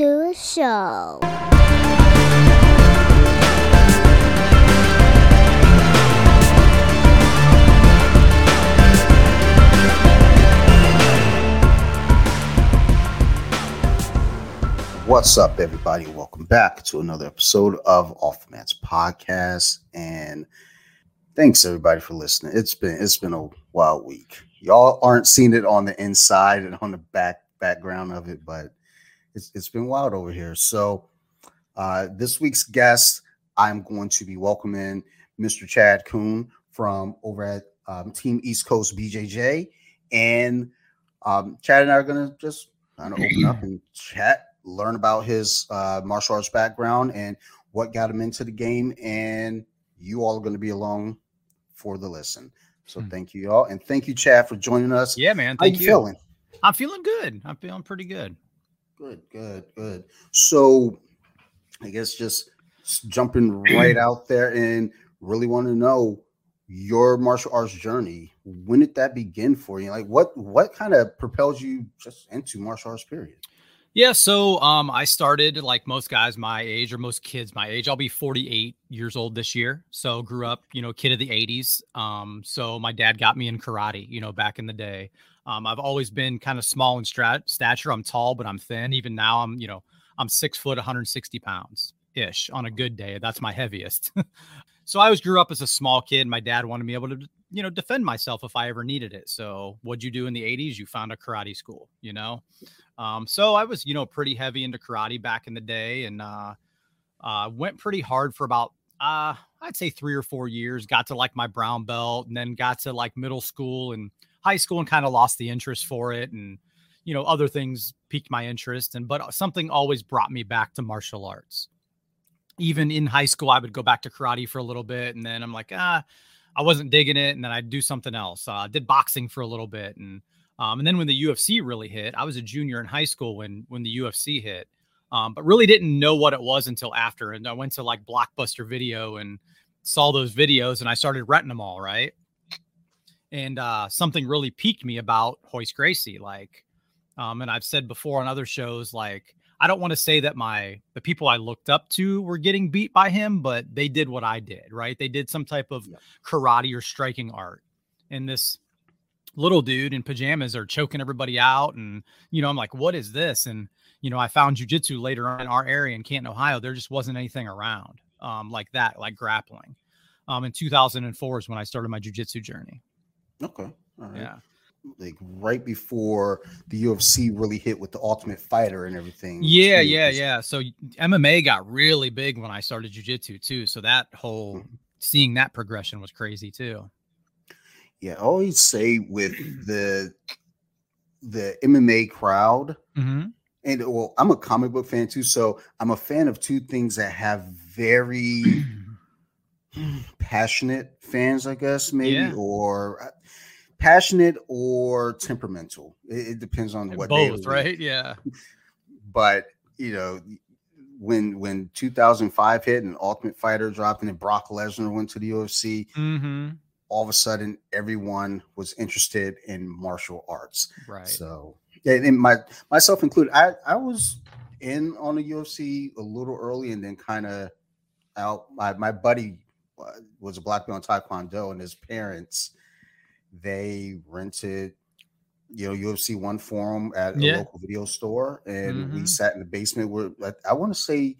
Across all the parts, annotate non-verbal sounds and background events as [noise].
to a show. What's up, everybody? Welcome back to another episode of Off the Mats podcast. And thanks everybody for listening. It's been it's been a wild week. Y'all aren't seeing it on the inside and on the back background of it, but it's it's been wild over here. So uh this week's guest, I'm going to be welcoming Mr. Chad Kuhn from over at um, Team East Coast BJJ. And um, Chad and I are gonna just kind of open up and chat learn about his uh, martial arts background and what got him into the game. And you all are going to be along for the listen. So Hmm. thank you all, and thank you, Chad, for joining us. Yeah, man. How Thank you you. feeling? I'm feeling good. I'm feeling pretty good. Good, good, good. So I guess just jumping right [clears throat] out there and really want to know your martial arts journey. When did that begin for you? Like what what kind of propelled you just into martial arts period? Yeah, so um I started like most guys my age or most kids my age. I'll be 48 years old this year. So grew up, you know, kid of the 80s. Um so my dad got me in karate, you know, back in the day. Um I've always been kind of small in strat- stature. I'm tall, but I'm thin. Even now I'm, you know, I'm 6 foot 160 pounds ish on a good day. That's my heaviest. [laughs] so I always grew up as a small kid. My dad wanted me able to, you know, defend myself if I ever needed it. So what'd you do in the 80s? You found a karate school, you know? Um, so I was, you know, pretty heavy into karate back in the day and uh, uh, went pretty hard for about, uh, I'd say three or four years. Got to like my brown belt and then got to like middle school and high school and kind of lost the interest for it. And, you know, other things piqued my interest. And, but something always brought me back to martial arts. Even in high school, I would go back to karate for a little bit. And then I'm like, ah, I wasn't digging it. And then I'd do something else. Uh, did boxing for a little bit. And, um, and then when the UFC really hit, I was a junior in high school when when the UFC hit, um, but really didn't know what it was until after. And I went to like Blockbuster Video and saw those videos, and I started renting them all. Right, and uh, something really piqued me about Royce Gracie. Like, um, and I've said before on other shows, like I don't want to say that my the people I looked up to were getting beat by him, but they did what I did. Right, they did some type of Yeah. karate or striking art, and this little dude in pajamas are choking everybody out and you know i'm like what is this and you know i found jujitsu later on in our area in canton ohio there just wasn't anything around um like that like grappling um in 2004 is when i started my jujitsu journey Okay. All right. yeah Like right before the UFC really hit with the Ultimate Fighter and everything. yeah yeah yeah so mma got really big when i started jujitsu too so that whole Mhm. seeing that progression was crazy too Yeah, I always say with the the MMA crowd, mm-hmm. and well, I'm a comic book fan too, so I'm a fan of two things that have very [clears throat] passionate fans, I guess, maybe, Yeah. or uh, passionate or temperamental. It, it depends on what day both right yeah [laughs] But you know, when when 2005 hit and Ultimate Fighter dropped, and then Brock Lesnar went to the UFC, mm-hmm. all of a sudden everyone was interested in martial arts. right So, and, and my myself included, I I was in on the UFC a little early, and then kind of out. My my buddy uh, was a black belt in Taekwondo, and his parents they rented. You know, UFC one for him at a Yeah. local video store, and we Mhm. sat in the basement. Where I, I want to say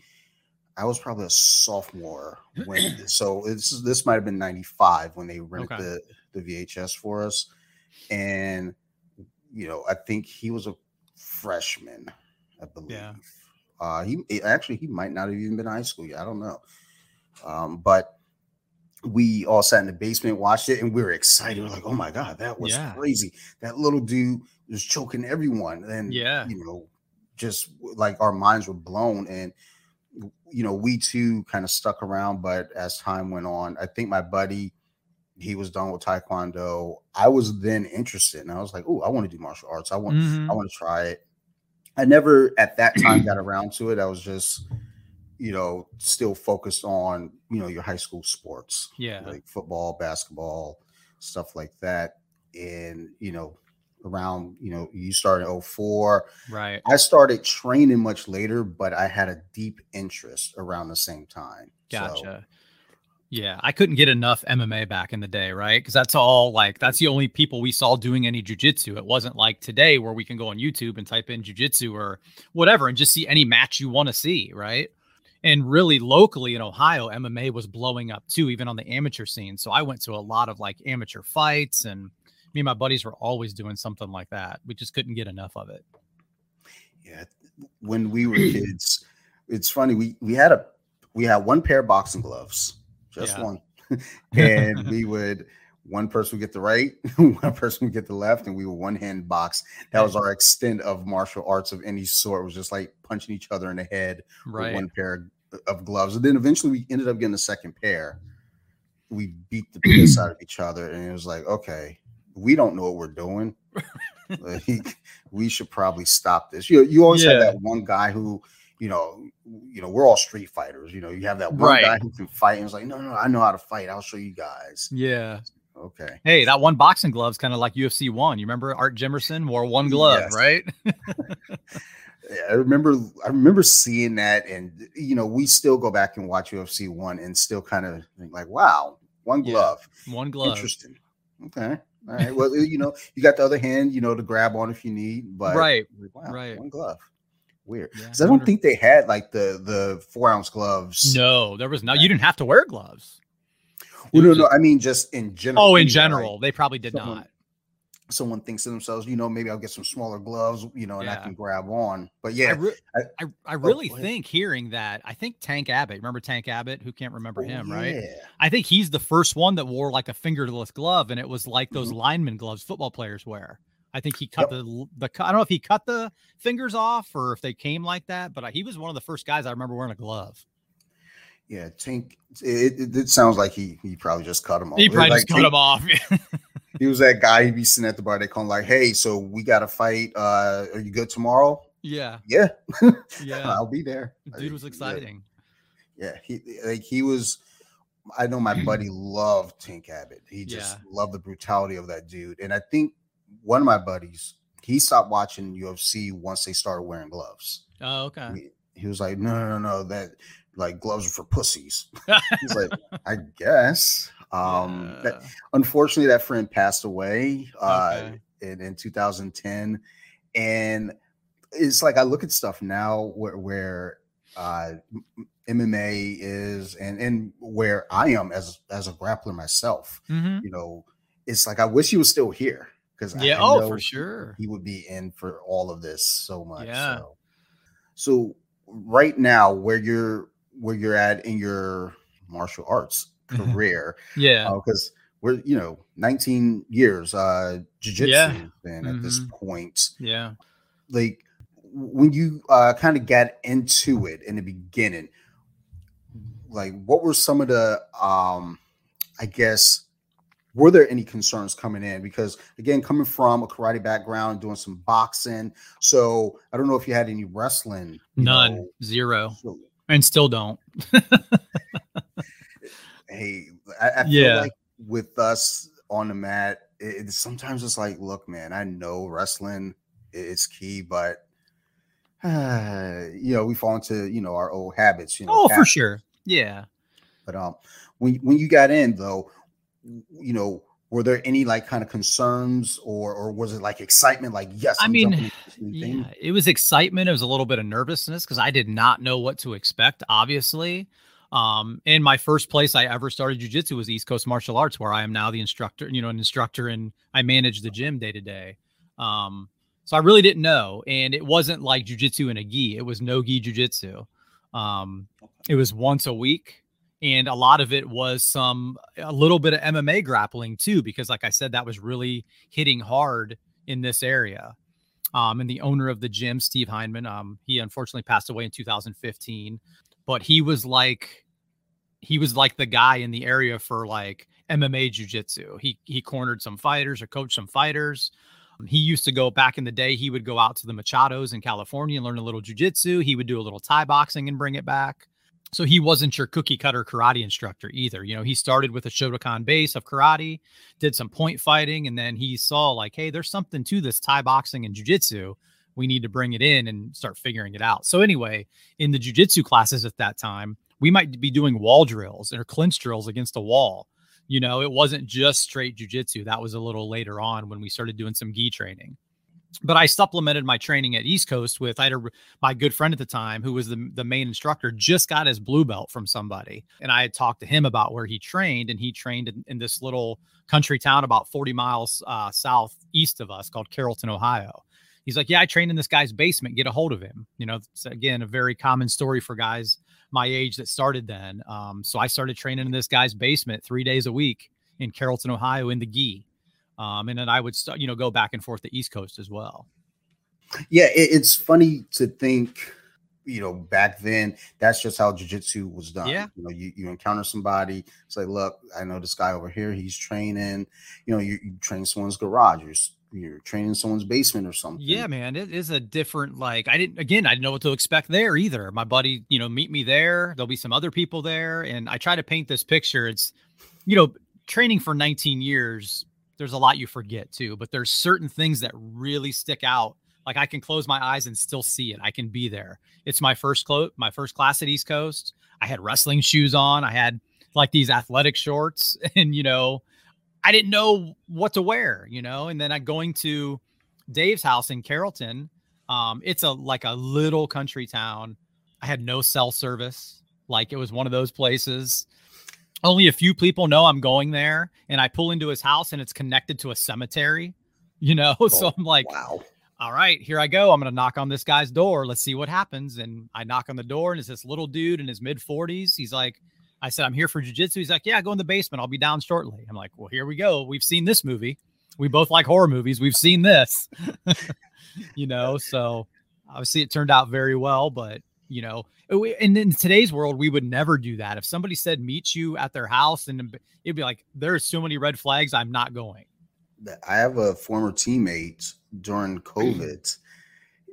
I was probably a sophomore when. [clears throat] so this is this might have been ninety five when they rented Okay. the the VHS for us, and you know, I think he was a freshman, I believe. Yeah. Uh, he actually he might not have even been in high school yet. I don't know. Um, but we all sat in the basement, watched it, and we were excited. We're like, "Oh my god, that was Yeah. crazy! That little dude was choking everyone." And Yeah. you know, just like our minds were blown. And you know, we too kind of stuck around. But as time went on, I think my buddy he was done with taekwondo. I was then interested, and I was like, "Oh, I want to do martial arts. I want, Mhm. I want to try it." I never at that time got around to it. I was just, you know, still focused on you know your high school sports, yeah like football, basketball, stuff like that. And you know, around, you know, you started 04. Right. I started training much later, but I had a deep interest around the same time. Gotcha. So, Yeah, I couldn't get enough MMA back in the day, right? Because that's all like that's the only people we saw doing any jujitsu. It wasn't like today where we can go on YouTube and type in jujitsu or whatever and just see any match you want to see, right? And really locally in Ohio, MMA was blowing up too, even on the amateur scene. So I went to a lot of like amateur fights and me and my buddies were always doing something like that. We just couldn't get enough of it. yeah, when we were kids, it's funny. We we had a we had one pair of boxing gloves, just Yeah. one, [laughs] and we would one person would get the right, [laughs] one person would get the left, and we would one hand box. That was our extent of martial arts of any sort. It was just like punching each other in the head with one pair of gloves. And then eventually we ended up getting a second pair. We beat the piss out of each other, and it was like, okay, we don't know what we're doing. [laughs] Like, we should probably stop this. You you always have Yeah. that one guy who, you know, you know, we're all street fighters. You know, you have that one Right. guy who can fight, and it's like, no, no, I know how to fight. I'll show you guys. Yeah. Okay. Hey, that one boxing glove's kind of like UFC one. You remember Art Jimerson wore one glove, Yes. right? [laughs] Yeah, I remember I remember seeing that, and you know, we still go back and watch UFC one and still kind of think like, wow, one Yeah. glove. one glove. Interesting. Okay. All right. Well, you know, you got the other hand, you know, to grab on if you need, but Right. wow, right. one glove. Weird. Yeah, 'Cause I don't think they had like the the four ounce gloves. No, there was no. You didn't have to wear gloves. Well, no, no. I mean, just in general. Oh, in anyway, like, general, they probably did someone- not. someone thinks to themselves, you know, maybe I'll get some smaller gloves, you know, and I can grab on. But I, yeah, re- I- I, I really go ahead. think hearing that. I think Tank Abbott. Remember Tank Abbott? Who can't remember oh, him, right? yeah. I think he's the first one that wore like a fingerless glove, and it was like those Mhm. lineman gloves football players wear. I think he cut the the. I don't know if he cut the fingers off or if they came like that, but uh, he was one of the first guys I remember wearing a glove. Yeah, Tink. It, it, it sounds like he he probably just cut him off. He probably like just cut Tink- him off. [laughs] He was that guy. He'd be sitting at the bar. They call him like, "Hey, so we got to fight. Uh, are you good tomorrow?" yeah, Yeah, [laughs] yeah. I'll be there. Dude was Yeah. exciting. Yeah, he like he was. I know my buddy [clears throat] loved Tank Abbott. He just Yeah. loved the brutality of that dude. And I think one of my buddies, he stopped watching UFC once they started wearing gloves. Oh, okay. He, he was like, "No, no, no, no, that like gloves are for pussies." [laughs] He's like, "I guess." Um, that, unfortunately, that friend passed away uh, Okay. in, in 2010, and it's like I look at stuff now where where uh, MMA is, and and where I am as as a grappler myself. Mhm. You know, it's like I wish he was still here because Yeah. I Oh, know for sure. he would be in for all of this so much. Yeah. So, so right now, where you're where you're at in your martial arts Mhm. career, Yeah. because we're you know 19 years uh jiu-jitsu Yeah. then at this Mhm. point Yeah. like when you uh kind of got into it in the beginning like what were some of the um i guess were there any concerns coming in because again coming from a karate background doing some boxing so i don't know if you had any wrestling None. know, Zero. so- And still don't. [laughs] hey, I, I feel Yeah. like with us on the mat, it, it- sometimes it's like, look, man, I know wrestling is key, but uh, [sighs] you know, we fall into you know our old habits. You know, Oh, for sure. Yeah. But um, when when you got in though, you know, were there any like kind of concerns, or or was it like excitement? Like, yes, I I'm mean, jumping into this new thing? Yeah, it was excitement. It was a little bit of nervousness because I did not know what to expect, obviously. Um, and my first place I ever started jujitsu was East Coast Martial Arts, where I am now the instructor, you know, an instructor and I manage the gym day to day. Um, so I really didn't know. And it wasn't like jujitsu in a gi, it was no gi jujitsu. Um, it was once a week. And a lot of it was some, a little bit of MMA grappling too, because like I said, that was really hitting hard in this area um, and the owner of the gym, Steve Heineman. Um, he unfortunately passed away in 2015, but he was like, he was like the guy in the area for like MMA jujitsu. He he cornered some fighters or coached some fighters. Um, He used to go back in the day. He would go out to the Machados in California and learn a little jujitsu. He would do a little Thai boxing and bring it back. So he wasn't your cookie cutter karate instructor either. You know, he started with a Shotokan base of karate, did some point fighting, and then he saw like, hey, there's something to this Thai boxing and jujitsu. We need to bring it in and start figuring it out. So anyway, in the jujitsu classes at that time, we might be doing wall drills or clinch drills against a wall. You know, it wasn't just straight jujitsu. That was a little later on when we started doing some gi training but I supplemented my training at East Coast with I had a, my good friend at the time who was the, the main instructor just got his blue belt from somebody and I had talked to him about where he trained and he trained in, in this little country town about 40 miles uh, southeast of us called Carrollton, Ohio. He's like, yeah, I trained in this guy's basement. Get a hold of him. You know, it's again a very common story for guys my age that started then. Um, so I started training in this guy's basement three days a week in Carrollton, Ohio, in the gi um, and then I would start, you know, go back and forth the East Coast as well. Yeah, it, it's funny to think, you know, back then that's just how jujitsu was done. Yeah, you know, you, you encounter somebody, it's like, look, I know this guy over here, he's training. You know, you, you train someone's garage, you're you're training someone's basement or something. Yeah, man, it is a different like I didn't again, I didn't know what to expect there either. My buddy, you know, meet me there. There'll be some other people there, and I try to paint this picture. It's you know, training for 19 years there's a lot you forget too, but there's certain things that really stick out. Like I can close my eyes and still see it. I can be there. It's my first clo- my first class at East Coast. I had wrestling shoes on. I had like these athletic shorts [laughs] and you know, I didn't know what to wear, you know, and then I going to Dave's house in Carrollton. Um, it's a like a little country town. I had no cell service. Like it was one of those places only a few people know I'm going there, and I pull into his house and it's connected to a cemetery, you know. [laughs] Oh, so I'm like, wow. All right, here I go. I'm gonna knock on this guy's door. Let's see what happens. And I knock on the door, and it's this little dude in his mid 40s. He's like, I said, I'm here for jujitsu. He's like, Yeah, go in the basement. I'll be down shortly. I'm like, Well, here we go. We've seen this movie. We both like horror movies. We've seen this, [laughs] you know. So obviously, it turned out very well, but you know and in today's world we would never do that. If somebody said meet you at their house and it'd be like there's so many red flags i'm not going. I have a former teammate during [clears throat] covid.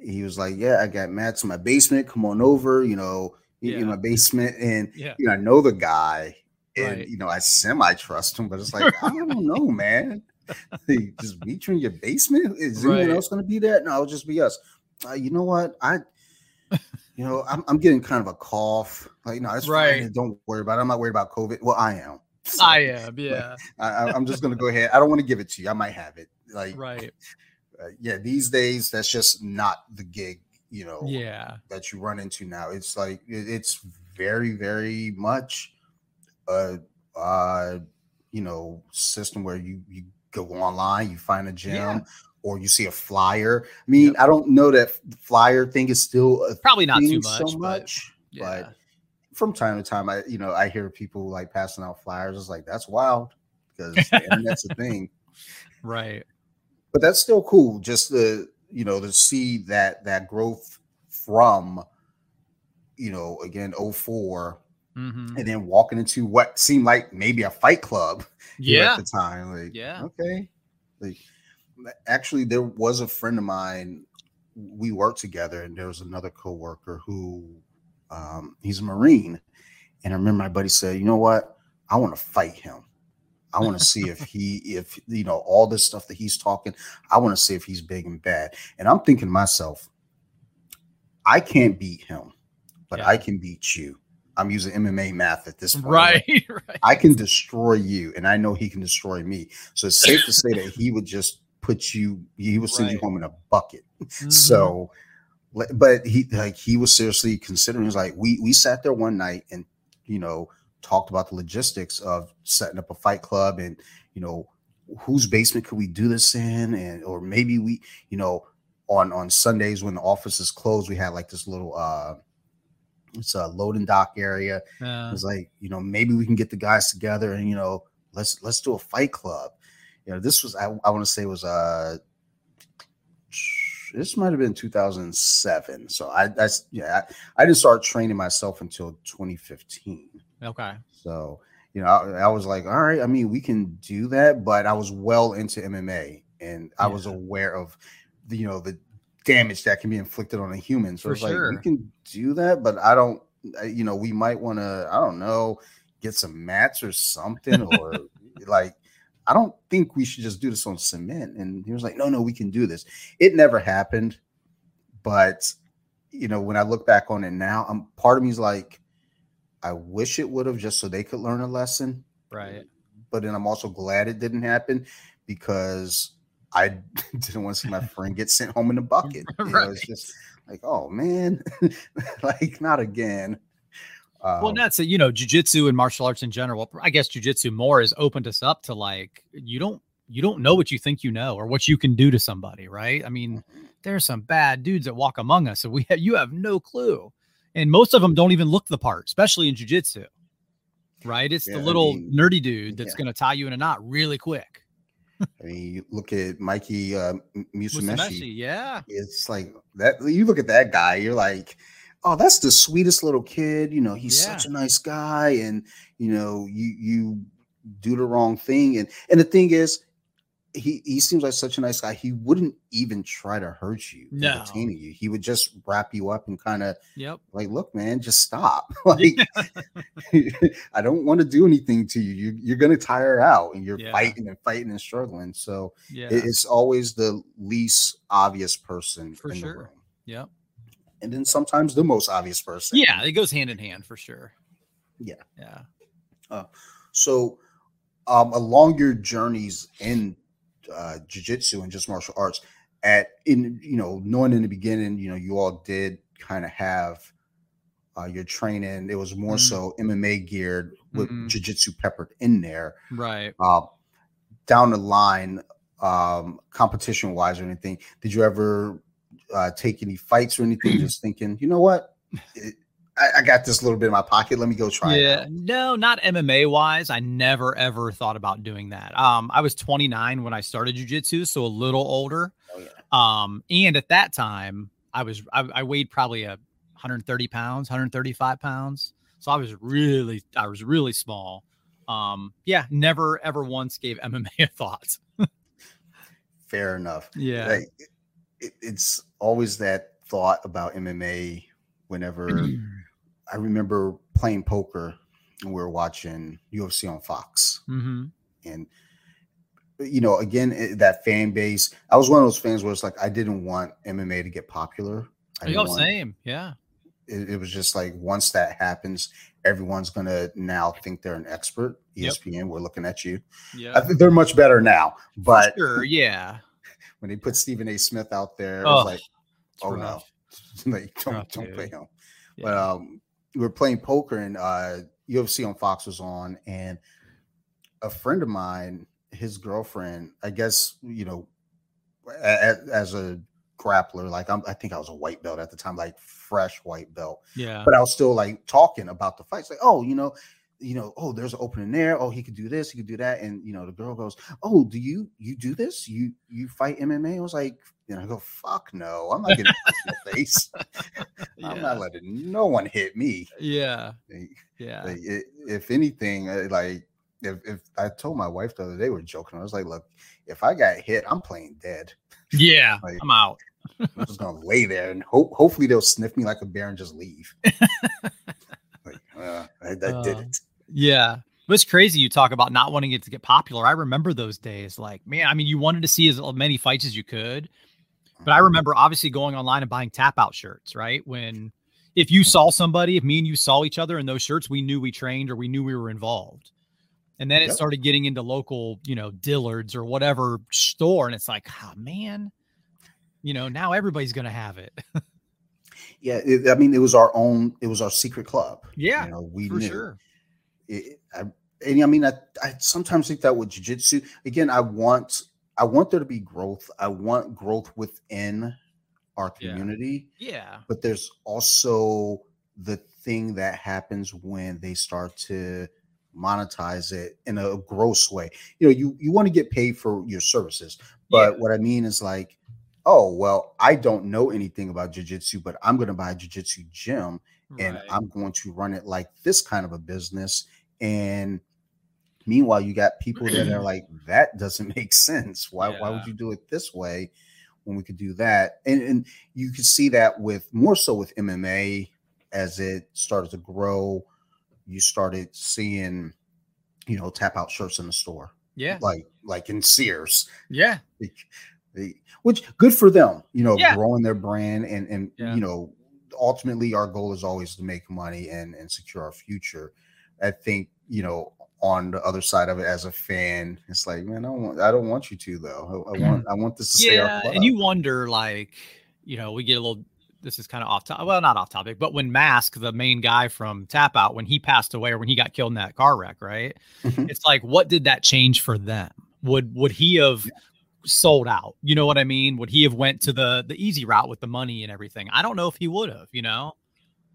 He was like yeah i got mad to my basement. Come on over you know yeah. in my basement. And yeah. you know i know the guy and right. you know i semi trust him but it's like i [laughs] don't know man. Just meet you in your basement? Is right. anyone else going to be there? No it'll just be us. Uh, you know what? I you know, I'm, I'm getting kind of a cough. Like, no, that's right. Fine. Don't worry about it. I'm not worried about COVID. Well, I am. [laughs] So, I am. [laughs] Yeah. I, am just going to go ahead. I don't want to give it to you. I might have it. Like, right. Uh, yeah. These days, that's just not the gig, you know, yeah, that you run into now. It's like, it, it's very, very much, uh, uh, you know, system where you, you go online, you find a gym, yeah or you see a flyer. I mean, yep. I don't know that flyer thing is still probably not too much, so much, but, yeah. but, from time to time, I you know I hear people like passing out flyers. It's like that's wild because that's the [laughs] a thing, right? But that's still cool, just to you know to see that that growth from you know again 4 mm-hmm. and then walking into what seemed like maybe a fight club [laughs] yeah at the time like yeah okay like actually there was a friend of mine we worked together and there was another coworker who um, he's a marine and i remember my buddy said you know what i want to fight him i want to see if he [laughs] if you know all this stuff that he's talking i want to see if he's big and bad and i'm thinking to myself i can't beat him but yeah. i can beat you I'm using MMA math at this point. Right, [laughs] right. I can destroy you, and I know he can destroy me. So it's safe to say that he would just put you he will send right. you home in a bucket. [laughs] Mm-hmm. so but he like he was seriously considering he's like we we sat there one night and you know talked about the logistics of setting up a fight club and you know whose basement could we do this in? And or maybe we you know on on sundays when the office is closed we had like this little uh it's a loading dock area. It was like you know maybe we can get the guys together and you know let's let's do a fight club you know, this was I, I want to say was uh this might have been 2007. So I that's yeah, I, I, didn't start training myself until 2015. Okay. So you know, I, I, was like, all right, I mean, we can do that, but I was well into MMA and I was aware of the, you know, the damage that can be inflicted on a human. So For it's like sure. we can do that, but I don't uh, you know, we might want to, I don't know, get some mats or something, or [laughs] like, I don't think we should just do this on cement. And he was like, no, no, we can do this. It never happened. But, you know, when I look back on it now, I'm part of me is like, I wish it would have just so they could learn a lesson. Right. But then I'm also glad it didn't happen because I [laughs] didn't want to see my [laughs] friend get sent home in a bucket. [laughs] You know, Right. it's just like, oh man, like not again. Well, Um, that's it. You know, jujitsu and martial arts in general. I guess jujitsu more has opened us up to like you don't you don't know what you think you know or what you can do to somebody, right? I mean, there's some bad dudes that walk among us, and we you have no clue, and most of them don't even look the part, especially in jujitsu. Right? It's Yeah, the I little mean, nerdy dude that's yeah. going to tie you in a knot really quick. I mean, you look at Mikey uh, M- Musumeci. Yeah, It's like that. You look at that guy, you're like, oh, that's the sweetest little kid. You know, he's Yeah. such a nice guy, and you know, you you do the wrong thing, and and the thing is, he he seems like such a nice guy. He wouldn't even try to hurt you, No. entertaining you. He would just wrap you up and kind of yep, like, look, man, just stop. [laughs] [laughs] like, I don't want to do anything to you. you you're gonna tire out, and you're Yeah. fighting and fighting and struggling. So yeah, it- it's always the least obvious person For in sure. the room, yep, and then sometimes the most obvious person. yeah. It goes hand in hand for sure. Yeah. yeah. So, um, along your journeys in uh, jujitsu and just martial arts, at in you know knowing in the beginning, you know you all did kind of have uh, your training. It was more Mhm. so MMA geared with Mhm. jujitsu peppered in there. Right. Uh, down the line, um, competition wise or anything, did you ever uh, take any fights or anything? [clears throat] just thinking, you know what, It- I, I got this little bit in my pocket. Let me go try. yeah, it no, not MMA wise. I never ever thought about doing that. Um, I was 29 when I started jujitsu, so a little older. Oh, yeah. Um, and at that time, I was I, I weighed probably a 130 pounds, 135 pounds. So I was really, I was really small. Um, yeah, never ever once gave MMA [laughs] a thought. Fair enough. Yeah. Like, it, it's always that thought about MMA. Whenever I remember playing poker and we were watching UFC on Fox, hmm and you know, again, it- that fan base. I was one of those fans where it's like I didn't want MMA to get popular. I Oh, didn't want- same. Yeah. it, it was just like once that happens, everyone's gonna now think they're an expert. E Yep. ESPN, we're looking at you. I Yeah. think they're much better now, but sure. Yeah. When they put Stephen A. Smith out there, it Oh, was like, oh rough. no, [laughs] like don't rough, don't play him. Yeah. But um, we were playing poker and uh, UFC on Fox was on, and a friend of mine, his girlfriend, I guess you know, a- a- as a grappler, like I'm, I think I was a white belt at the time, like fresh white belt yeah. but I was still like talking about the fights, like, oh, you know, you know, oh, there's an opening there. Oh, he could do this, he could do that. And you know, the girl goes, Oh, do you you do this? You you fight MMA? I was like, and I go, fuck no, I'm not getting [laughs] punched in the face. [laughs] I'm not letting no one hit me. yeah. Like, Yeah. like, i- if anything, uh, like if, if I told my wife the other day we we're joking, I was like, look, if I got hit, I'm playing dead. Yeah. [laughs] Like- I'm out. I'm just gonna lay there and hope hopefully they'll sniff me like a bear and just leave. like, uh, I, I did Uh, it. Yeah. It was crazy you talk about not wanting it to get popular. I remember those days. Like, man, I mean, you wanted to see as many fights as you could. But I mm-hmm. remember obviously going online and buying tap out shirts, right? When if you saw somebody, if me and you saw each other in those shirts, we knew we trained or we knew we were involved. And then it Yep. started getting into local, you know, Dillard's or whatever store. And it's like, oh man, you know, now everybody's gonna have it. [laughs] Yeah, it, I mean, it was our own. It was our secret club. Yeah, you know, we For knew. sure. It, I, and I mean, I, I sometimes think that with jujitsu, again, I want, I want there to be growth. I want growth within our community, Yeah. but there's also the thing that happens when they start to monetize it in a gross way. You know, you you want to get paid for your services, but Yeah. what I mean is like, oh well, I don't know anything about jujitsu, but I'm going to buy a jujitsu gym and I'm going to run it like this kind of a business. And meanwhile, you got people that are like, [clears throat] that doesn't make sense. Why, why would you do it this way when we could do that? And, and you could see that with more so with MMA as it started to grow, you started seeing, you know, tap out shirts in the store. Yeah. Like like in Sears. Yeah. [laughs] which good for them, you know, Yeah. growing their brand and and Yeah. you know, ultimately our goal is always to make money and and secure our future. I think, you know, on the other side of it as a fan, it's like, man, I don't want I don't want you to though. I, I want I want this to stay our Yeah. And you wonder, like, you know, we get a little this is kind of off topic. Well, not off topic, but when Mask, the main guy from Tap Out, when he passed away or when he got killed in that car wreck, right? Mhm. It's like, what did that change for them? Would would he have sold out? You know what I mean? Would he have went to the the easy route with the money and everything? I don't know if he would have, you know.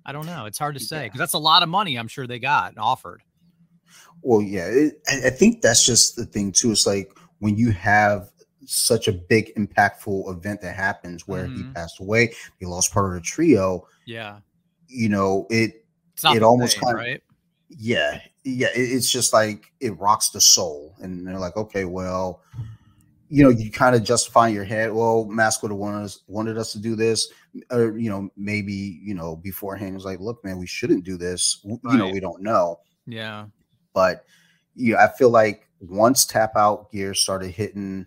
I don't know. It's hard to say Yeah. because that's a lot of money I'm sure they got and offered. Well, yeah, it, I think that's just the thing too. It's like when you have such a big, impactful event that happens where he Mhm. passed away, he lost part of the trio. Yeah. You know, it It's not It almost kinda- right. yeah, yeah, it, it's just like it rocks the soul, and they're like, okay, well, you know, you kind of justify in your head, well, Mask would have wanted us wanted us to do this, or you know, maybe you know beforehand was like, look, man, we shouldn't do this. You know, we don't know. Yeah. but yeah, I feel like once tap out gear started hitting,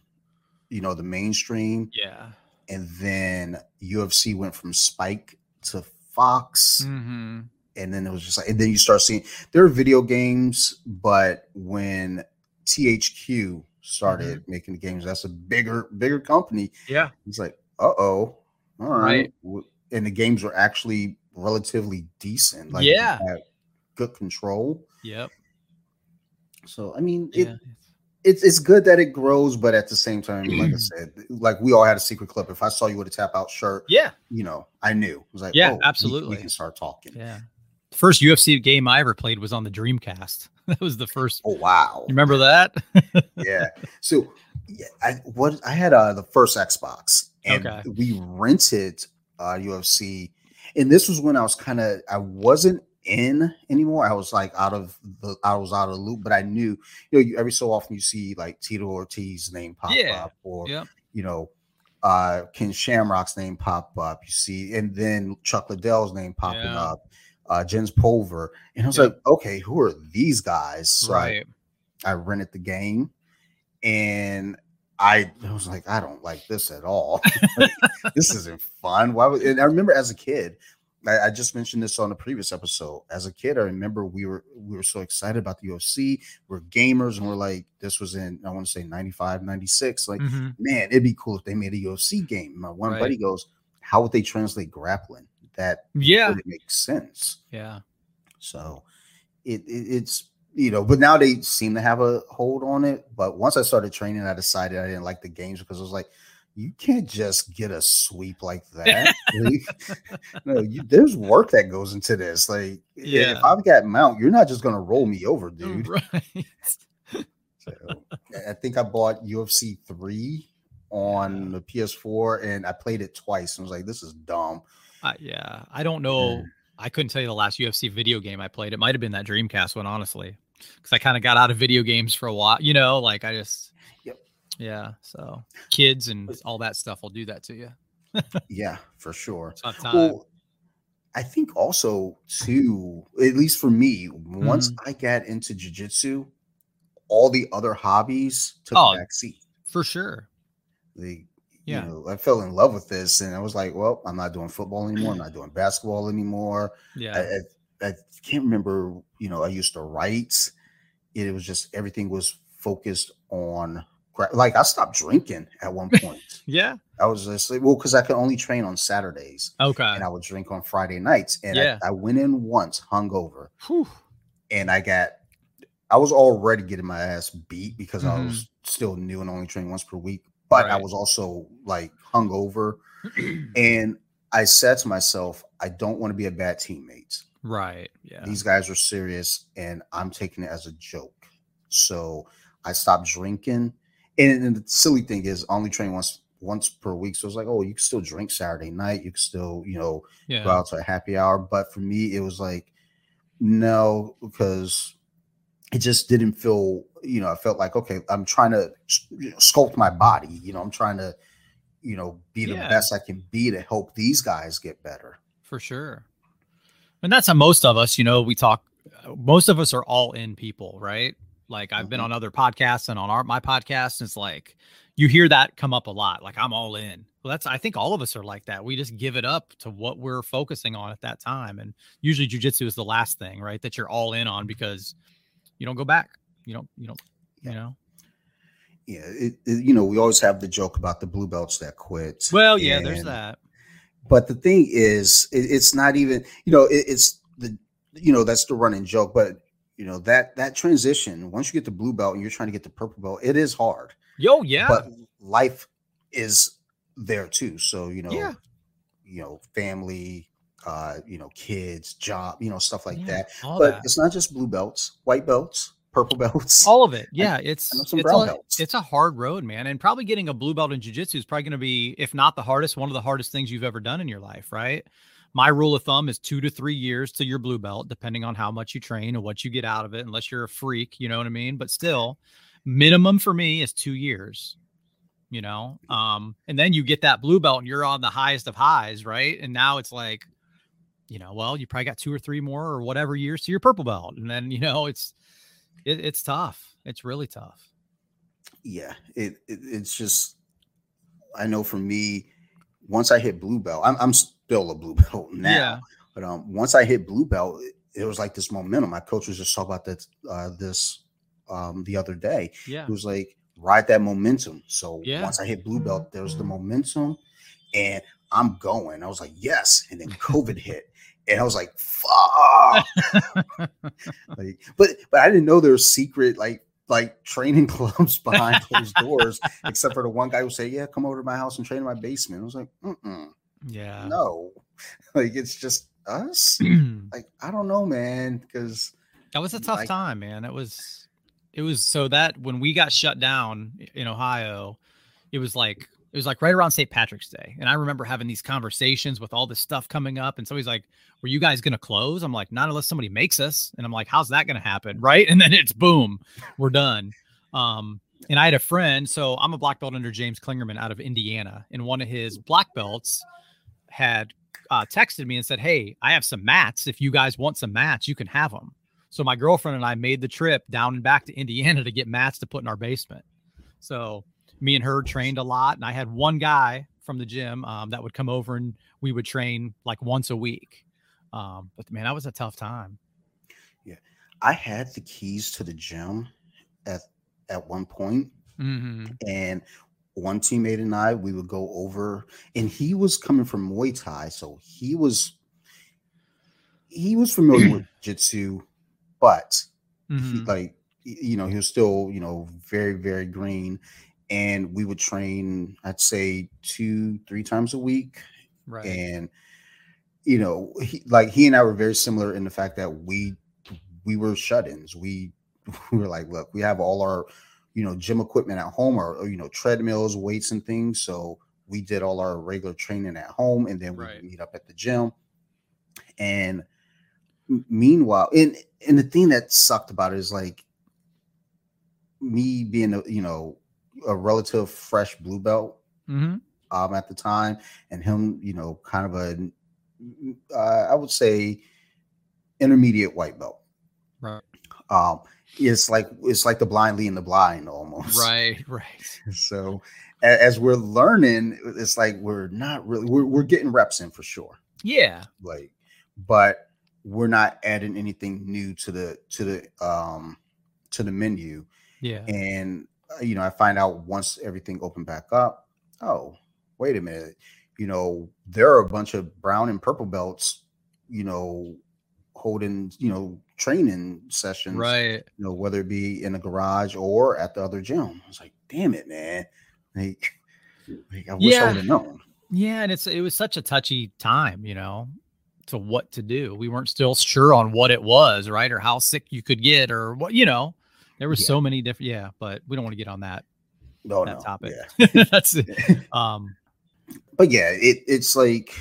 you know, the mainstream, Yeah. and then UFC went from Spike to Fox, Mm-hmm. and then it was just like, and then you start seeing there are video games, but when THQ started Mm-hmm. making the games, that's a bigger, bigger company. Yeah. It's like, uh oh, all right, Right. And the games were actually relatively decent. Like, Yeah. good control. Yep. So I mean, it, Yeah. it's it's good that it grows, but at the same time, like I [clears throat] said, like we all had a secret clip. If I saw you with a tap out shirt, Yeah. you know, I knew. It was like, Yeah, oh, absolutely. We, can start talking. Yeah. The first UFC game I ever played was on the Dreamcast. [laughs] That was the first. Oh wow, You remember that? [laughs] yeah. So I what I had uh the first Xbox, and Okay. we rented uh UFC, and this was when I was kind of I wasn't in anymore. I was like out of the I was out of the loop, but I knew you know you, every so often you see like Tito Ortiz's name pop Yeah. up or Yep. you know, uh Ken Shamrock's name pop up, you see, and then Chuck Liddell's name popping Yeah. up, uh Jens Pulver. And I was Yep. like, okay, who are these guys? So I, right. I rented the game and I, I was like, I don't like this at all. [laughs] this isn't fun. Why would and I remember as a kid, I, I just mentioned this on the previous episode. As a kid, I remember we were we were so excited about the UFC. We're gamers and we're like, this was in I want to say 95, 96. Like, Mhm. man, it'd be cool if they made a UFC game. My one Right. buddy goes, How would they translate grappling? That Yeah. would make sense. Yeah. So it, it it's you know, but now they seem to have a hold on it. But once I started training, I decided I didn't like the games because I was like, you can't just get a sweep like [laughs] that. [laughs] No, you, there's work that goes into this. Like, yeah. if I've got mount, you're not just gonna roll me over, [laughs] dude. Right. So, I think I bought UFC three on the PS4 and I played it twice and was like, this is dumb. Uh, yeah. I don't know. Yeah. I couldn't tell you the last UFC video game I played. It might have been that Dreamcast one, honestly, because I kind of got out of video games for a while. You know, like I just. Yep. Yeah. So kids and all that stuff will do that to you. Yeah, [laughs] for sure. It's not time. Well, I think also too, at least for me, once Mm-hmm. I got into jujitsu, all the other hobbies took Oh, a back seat. for sure. The Yeah. you know, I fell in love with this, and I was like, well, I'm not doing football anymore. I'm [clears throat] not doing basketball anymore. Yeah. I, I, I can't remember. You know, I used to write. It was just everything was focused on. Like I stopped drinking at one [laughs] point. yeah. I was just like, well, because I could only train on Saturdays Okay. and I would drink on Friday nights. And Yeah. I, I went in once hungover Whew. and I got, I was already getting my ass beat because I Mhm. was still new and only training once per week. But I was also like hungover. [clears throat] and I said to myself, I don't want to be a bad teammate. Right. Yeah. These guys are serious and I'm taking it as a joke. So I stopped drinking. And, and the silly thing is, I only train once once per week. So it's like, oh, you can still drink Saturday night. You can still, you know, go out to a happy hour. But for me, it was like, no, because it just didn't feel, you know, I felt like, okay, I'm trying to you know, sculpt my body. You know, I'm trying to, you know, be the Yeah. best I can be to help these guys get better. For sure. And that's how most of us, you know, we talk. Most of us are all in people, right? Like I've mm-hmm. been on other podcasts and on our my podcast, and it's like you hear that come up a lot. Like I'm all in. Well, that's I think all of us are like that. We just give it up to what we're focusing on at that time, and usually jujitsu is the last thing, right? That you're all in on because you don't go back. You don't. You don't. You know. Yeah, it, it, you know, we always have the joke about the blue belts that quit. Well, yeah, and, there's that. But the thing is, it, it's not even. You know, it's the. You know, that's the running joke, but you know that that transition once you get the blue belt and you're trying to get the purple belt, it is hard. Yo, yeah. But life is there too. So you know, yeah. you know, family, uh, you know, kids, job, you know, stuff like yeah, that. But that. it's not just blue belts, white belts, purple [laughs] belts, all of it. Yeah, it's it's a, it's a hard road, man. And probably getting a blue belt in jiu-jitsu is probably going to be, if not the hardest, one of the hardest things you've ever done in your life, right? My rule of thumb is two to three years to your blue belt, depending on how much you train and what you get out of it, unless you're a freak, you know what I mean? But still, minimum for me is two years you know um and then you get that blue belt and you're on the highest of highs right and now it's like you know well you probably got two or three more or whatever years to your purple belt and then you know it's it, it's tough it's really tough yeah it, it, it's just i know for me once i hit blue belt i'm, I'm still a blue [laughs] belt now yeah. but um once i hit blue belt it, it was like this momentum my coach was just talking about that uh this um, the other day. Yeah. It was like ride that momentum. So yeah. once I hit blue belt, there was the momentum and I'm going. I was like, yes. And then COVID hit. And I was like, fuck. [laughs] like, but but I didn't know there was secret like like training [laughs] clubs behind closed [laughs] doors, except for the one guy who said, Yeah, come over to my house and train in my basement. I was like, Mm-mm, yeah, no, like it's just us. [clears throat] like, I don't know, man, because that was a tough like, time, man. It was it was so that when we got shut down in Ohio, it was like it was like right around St. Patrick's Day. And I remember having these conversations with all this stuff coming up. And somebody's like, Were you guys gonna close? I'm like, not unless somebody makes us. And I'm like, How's that gonna happen? Right. [laughs] And then it's boom, we're done. Um, and I had a friend, so I'm a black belt under James Klingerman out of Indiana, and one of his black belts had uh, texted me and said, "Hey, I have some mats. If you guys want some mats, you can have them." So my girlfriend and I made the trip down and back to Indiana to get mats to put in our basement. So me and her trained a lot, and I had one guy from the gym um, that would come over and we would train like once a week. Um, but man, that was a tough time. Yeah, I had the keys to the gym at at one point, mm-hmm. and one teammate and I we would go over, and he was coming from Muay Thai, so he was he was familiar with [clears throat] Jitsu but mm-hmm. he, like you know he was still you know very very green and we would train i'd say two three times a week. Right. And you know he, like he and i were very similar in the fact that we we were shut-ins. We [laughs] we were like look we have all our you know gym equipment at home or, or you know treadmills weights and things. So we did all our regular training at home and then we right. meet up at the gym. And meanwhile, and and the thing that sucked about it is like me being a you know a relative fresh blue belt mm-hmm. um at the time, and him you know kind of a uh, I would say intermediate white belt. Right. Um, it's like it's like the blind leading the blind almost. Right. [laughs] Right. So as we're learning, it's like we're not really we're, we're getting reps in for sure. Yeah. Like, but we're not adding anything new to the to the um to the menu. Yeah. And Uh, you know, I find out once everything opened back up, oh, wait a minute. You know, there are a bunch of brown and purple belts, you know, holding, you know, training sessions. Right. You know, whether it be in a garage or at the other gym. I was like, damn it, man. Like, [laughs] like I wish yeah. I would have known. Yeah, and it's it was such a touchy time, you know to what to do. We weren't still sure on what it was, right? Or how sick you could get or what, you know, there were yeah. so many different, yeah, but we don't want to get on that, no, that no. topic. Yeah. [laughs] That's it. [laughs] Um, but yeah, it, it's like,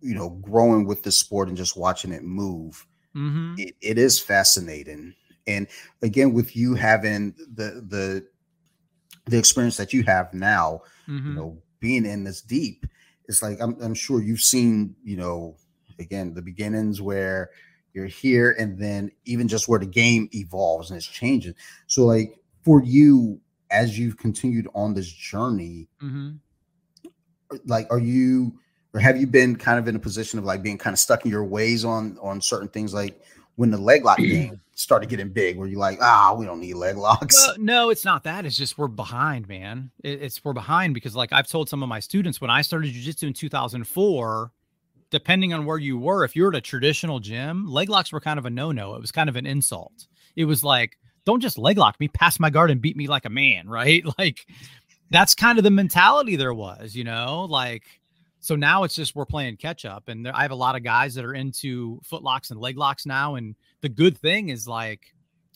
you know, growing with the sport and just watching it move. Mm-hmm. It, it is fascinating. And again, with you having the, the, the experience that you have now, mm-hmm. you know, being in this deep, it's like I'm, I'm sure you've seen, you know, again the beginnings where you're here and then even just where the game evolves and it's changing. So like for you as you've continued on this journey, mm-hmm. like are you or have you been kind of in a position of like being kind of stuck in your ways on on certain things like when the leg lock [clears throat] game started getting big where you're like ah we don't need leg locks well, no it's not that it's just we're behind man it, it's we're behind because like i've told some of my students when i started jiu-jitsu in 2004 depending on where you were if you were at a traditional gym leg locks were kind of a no-no it was kind of an insult it was like don't just leg lock me pass my guard and beat me like a man [laughs] right like that's kind of the mentality there was you know like so now it's just we're playing catch up, and there, I have a lot of guys that are into foot locks and leg locks now. And the good thing is like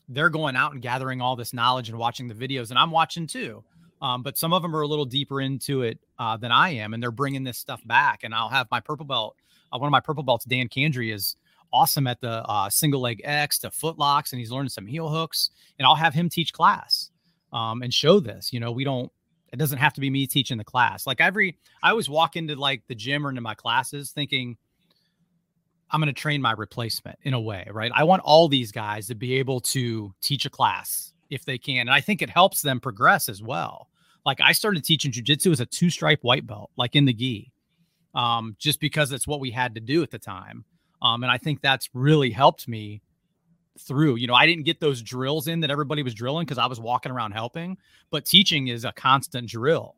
they're going out and gathering all this knowledge and watching the videos, and I'm watching too. Um, but some of them are a little deeper into it uh, than I am, and they're bringing this stuff back. And I'll have my purple belt. Uh, one of my purple belts, Dan Candry, is awesome at the uh, single leg X to foot locks, and he's learning some heel hooks. And I'll have him teach class um, and show this. You know, we don't it doesn't have to be me teaching the class. Like every, I always walk into like the gym or into my classes thinking, I'm going to train my replacement in a way, right? I want all these guys to be able to teach a class if they can. And I think it helps them progress as well. Like I started teaching jujitsu as a two stripe white belt, like in the gi, um, just because it's what we had to do at the time. Um, and I think that's really helped me through. You know, I didn't get those drills in that everybody was drilling because I was walking around helping, but teaching is a constant drill,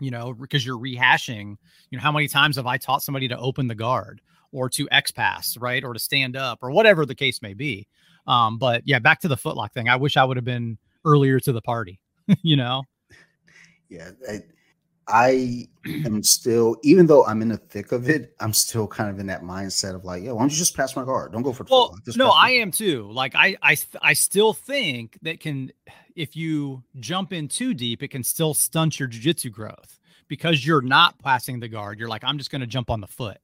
you know, because you're rehashing, you know, how many times have I taught somebody to open the guard or to X pass, right? Or to stand up or whatever the case may be. Um, but yeah, back to the footlock thing. I wish I would have been earlier to the party, [laughs] you know? Yeah. I, I am [clears throat] still, even though I'm in the thick of it, I'm still kind of in that mindset of like, yeah, why don't you just pass my guard? Don't go for the well. no, I am too. Like I, I, I still think that can, if you jump in too deep, it can still stunt your jujitsu growth because you're not passing the guard. You're like, I'm just going to jump on the foot.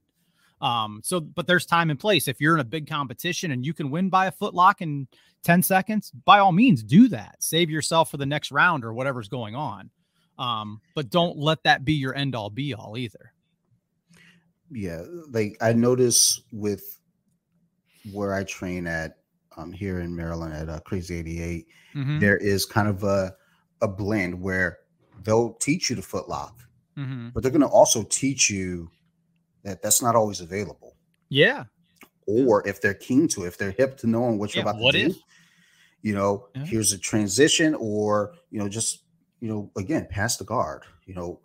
Um, so, but there's time and place. If you're in a big competition and you can win by a foot lock in 10 seconds, by all means, do that. Save yourself for the next round or whatever's going on. Um, but don't let that be your end all be all either. Yeah, like I notice with where I train at um here in Maryland at uh, Crazy 88, mm-hmm. there is kind of a a blend where they'll teach you the foot lock, mm-hmm. but they're going to also teach you that that's not always available. Yeah. Or if they're keen to, if they're hip to knowing what you're yeah, about to do, you know, yeah. here's a transition, or you know, just you know, again, pass the guard. You know,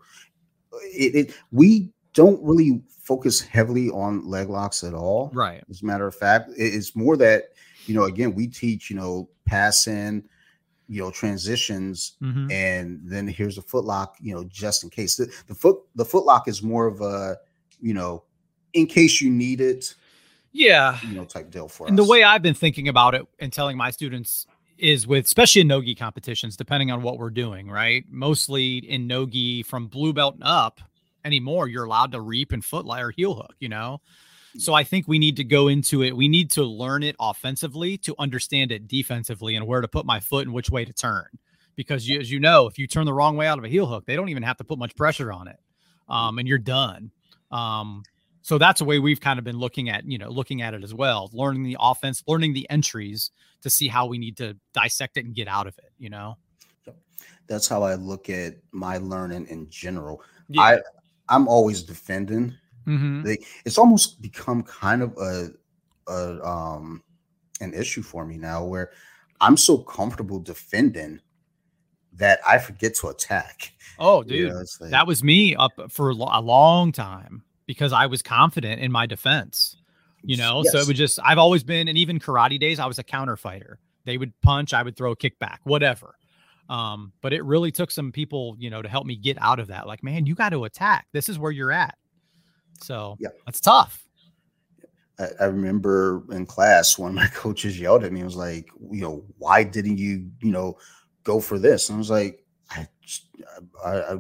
it, it we don't really focus heavily on leg locks at all. Right. As a matter of fact, it's more that you know, again, we teach you know passing, you know, transitions, mm-hmm. and then here's a foot lock, you know, just in case. The, the foot the foot lock is more of a you know, in case you need it. Yeah. You know, type deal for and us. the way I've been thinking about it and telling my students is with especially in nogi competitions, depending on what we're doing, right? Mostly in nogi from blue belt up anymore, you're allowed to reap and footlie or heel hook, you know. So I think we need to go into it. We need to learn it offensively to understand it defensively and where to put my foot and which way to turn. Because you, as you know, if you turn the wrong way out of a heel hook, they don't even have to put much pressure on it, um, and you're done. Um, so that's the way we've kind of been looking at, you know, looking at it as well, learning the offense, learning the entries to see how we need to dissect it and get out of it, you know. That's how I look at my learning in general. Yeah. I I'm always defending. Mm-hmm. They, it's almost become kind of a, a um an issue for me now where I'm so comfortable defending that I forget to attack. Oh, dude, you know, like, that was me up for a long time because I was confident in my defense. You know, yes. so it would just I've always been, and even karate days, I was a counter fighter. They would punch, I would throw a kickback, whatever. Um, but it really took some people, you know, to help me get out of that. Like, man, you got to attack. This is where you're at. So yeah, that's tough. I, I remember in class, one of my [laughs] coaches yelled at me. It was like, you know, why didn't you, you know, go for this? And I was like, I, I, I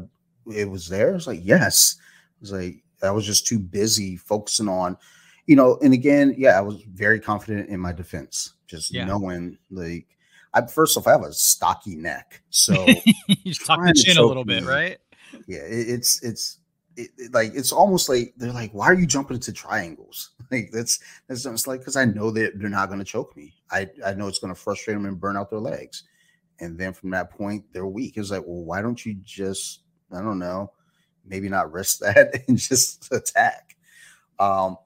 it was there. I was like, yes. I was like, I was just too busy focusing on, you know, and again, yeah, I was very confident in my defense, just yeah. knowing like I first off, I have a stocky neck, so [laughs] you tuck the chin a little bit, right? Yeah, it, it's it's it, it, like it's almost like they're like, why are you jumping into triangles? [laughs] like that's that's it's like because I know that they're not going to choke me. I I know it's going to frustrate them and burn out their legs, and then from that point they're weak. It's like, well, why don't you just I don't know, maybe not risk that [laughs] and just attack. Um,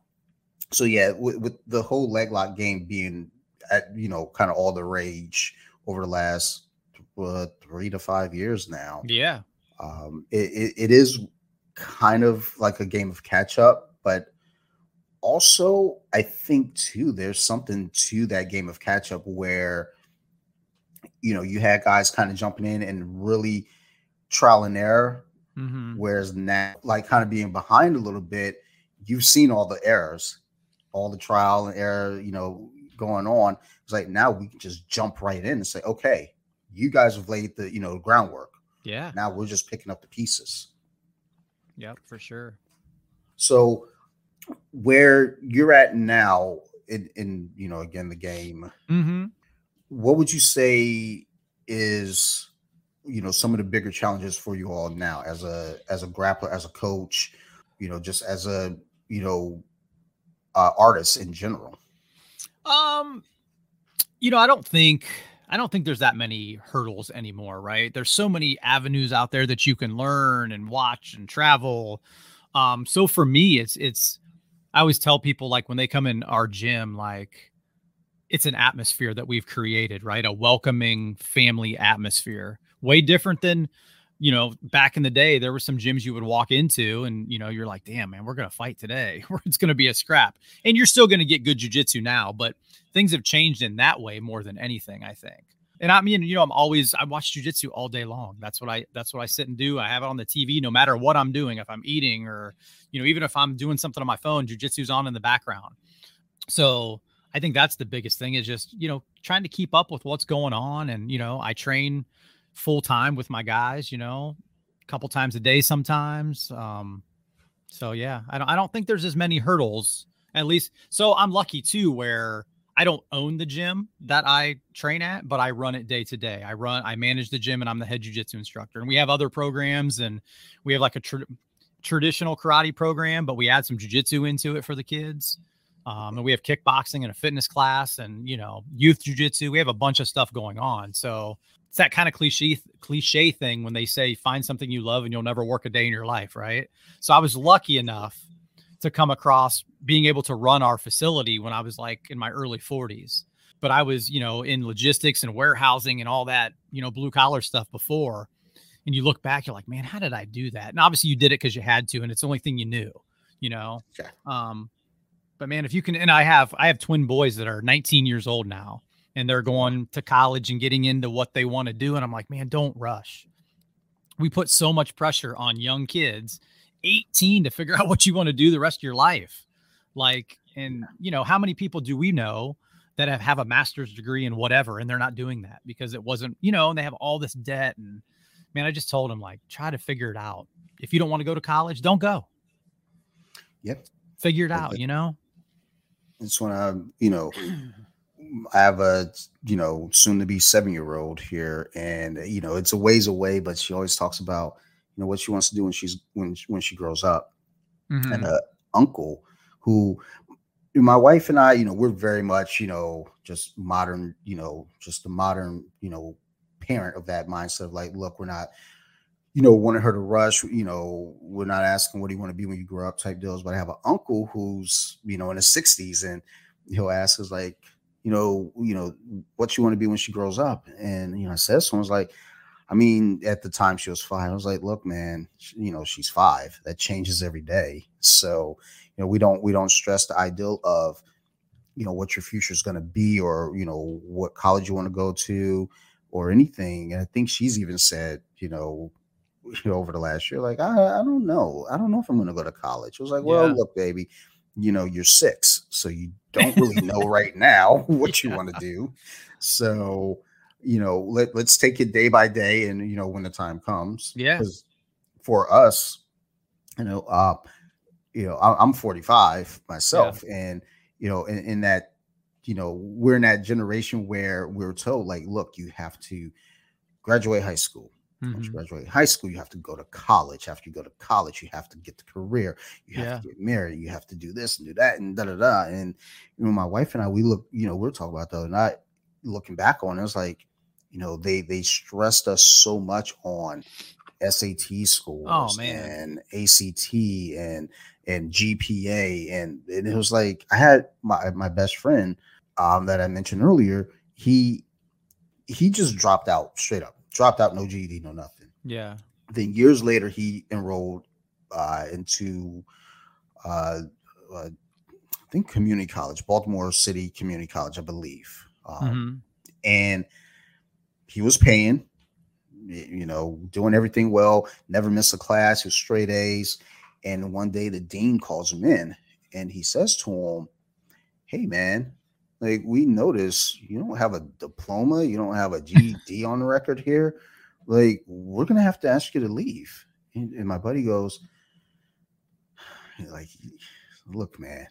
so yeah, with, with the whole leg lock game being at you know kind of all the rage over the last uh, three to five years now. Yeah, um, it, it, it is kind of like a game of catch up, but also I think too there's something to that game of catch up where you know you had guys kind of jumping in and really trial and error, mm-hmm. whereas now like kind of being behind a little bit, you've seen all the errors, all the trial and error, you know, going on. It's like now we can just jump right in and say, okay, you guys have laid the you know groundwork. Yeah. Now we're just picking up the pieces. Yep, for sure. So where you're at now in, in you know again the game, mm-hmm. what would you say is you know some of the bigger challenges for you all now as a as a grappler, as a coach, you know, just as a you know uh, artist in general? Um, you know, I don't think I don't think there's that many hurdles anymore, right? There's so many avenues out there that you can learn and watch and travel. Um, so for me, it's it's I always tell people like when they come in our gym, like it's an atmosphere that we've created, right? A welcoming family atmosphere. Way different than you know, back in the day, there were some gyms you would walk into and, you know, you're like, damn, man, we're going to fight today. [laughs] it's going to be a scrap. And you're still going to get good jujitsu now, but things have changed in that way more than anything, I think. And I mean, you know, I'm always, I watch jujitsu all day long. That's what I, that's what I sit and do. I have it on the TV no matter what I'm doing. If I'm eating or, you know, even if I'm doing something on my phone, jujitsu's on in the background. So I think that's the biggest thing is just, you know, trying to keep up with what's going on. And, you know, I train, full time with my guys, you know, a couple times a day sometimes. Um, so yeah, I don't I don't think there's as many hurdles at least. So I'm lucky too where I don't own the gym that I train at, but I run it day to day. I run, I manage the gym, and I'm the head jujitsu instructor. And we have other programs, and we have like a tr- traditional karate program, but we add some jujitsu into it for the kids. Um, and we have kickboxing and a fitness class, and you know, youth jujitsu. We have a bunch of stuff going on. So it's that kind of cliche cliche thing when they say find something you love and you'll never work a day in your life, right? So I was lucky enough to come across being able to run our facility when I was like in my early 40s. But I was, you know, in logistics and warehousing and all that, you know, blue collar stuff before. And you look back, you're like, man, how did I do that? And obviously you did it because you had to, and it's the only thing you knew, you know. Sure. Um, but man, if you can, and I have, I have twin boys that are 19 years old now, and they're going to college and getting into what they want to do. And I'm like, man, don't rush. We put so much pressure on young kids, 18, to figure [laughs] out what you want to do the rest of your life. Like, and you know, how many people do we know that have, have a master's degree in whatever and they're not doing that because it wasn't, you know, and they have all this debt. And man, I just told them, like, try to figure it out. If you don't want to go to college, don't go. Yep. Figure it out, you know? It's when I, you know, [clears throat] [clears throat] I have a you know soon to be seven year old here, and you know it's a ways away, but she always talks about you know what she wants to do when she's when when she grows up. Mm-hmm. And a uncle who my wife and I, you know, we're very much you know just modern, you know, just the modern you know parent of that mindset of like, look, we're not you know, wanting her to rush, you know, we're not asking what do you want to be when you grow up type deals. But I have an uncle who's, you know, in his 60s and he'll ask us like, you know, you know, what you want to be when she grows up. And, you know, I said, someone's like, I mean, at the time she was five. I was like, look, man, you know, she's five. That changes every day. So, you know, we don't we don't stress the ideal of, you know, what your future is going to be, or you know, what college you want to go to, or anything. And I think she's even said, you know, you know, over the last year, like, I, I don't know, I don't know if I'm going to go to college. I was like, well, yeah. look, baby, you know, you're six, so you don't really know [laughs] right now what you want to do. So, you know, let, let's take it day by day and, you know, when the time comes. Yeah. For us, you know, uh, you know, I'm 45 myself, yeah. and you know, in, in, that, you know, we're in that generation where we're told, like, look, you have to graduate high school, Mm-hmm. Once you mm-hmm. graduate high school, you have to go to college. After you go to college, you have to get the career. You have yeah. to get married. You have to do this and do that and da da da. And you know, my wife and I, we look, you know, we're talking about though, not looking back on it, it was like, you know, they they stressed us so much on SAT oh, scores oh, and ACT and and GPA and, and it was like I had my my best friend um, that I mentioned earlier. He he just dropped out straight up, dropped out, no GED, no nothing. Yeah. Then years later, he enrolled uh, into uh, uh, I think community college, Baltimore City Community College, I believe. Um, mm-hmm. And he was paying you know, doing everything well, never miss a class, he was straight A's. And one day the dean calls him in and he says to him, Hey man, like we notice you don't have a diploma, you don't have a GED [laughs] on the record here. Like, we're gonna have to ask you to leave. And, and my buddy goes, like, look, man,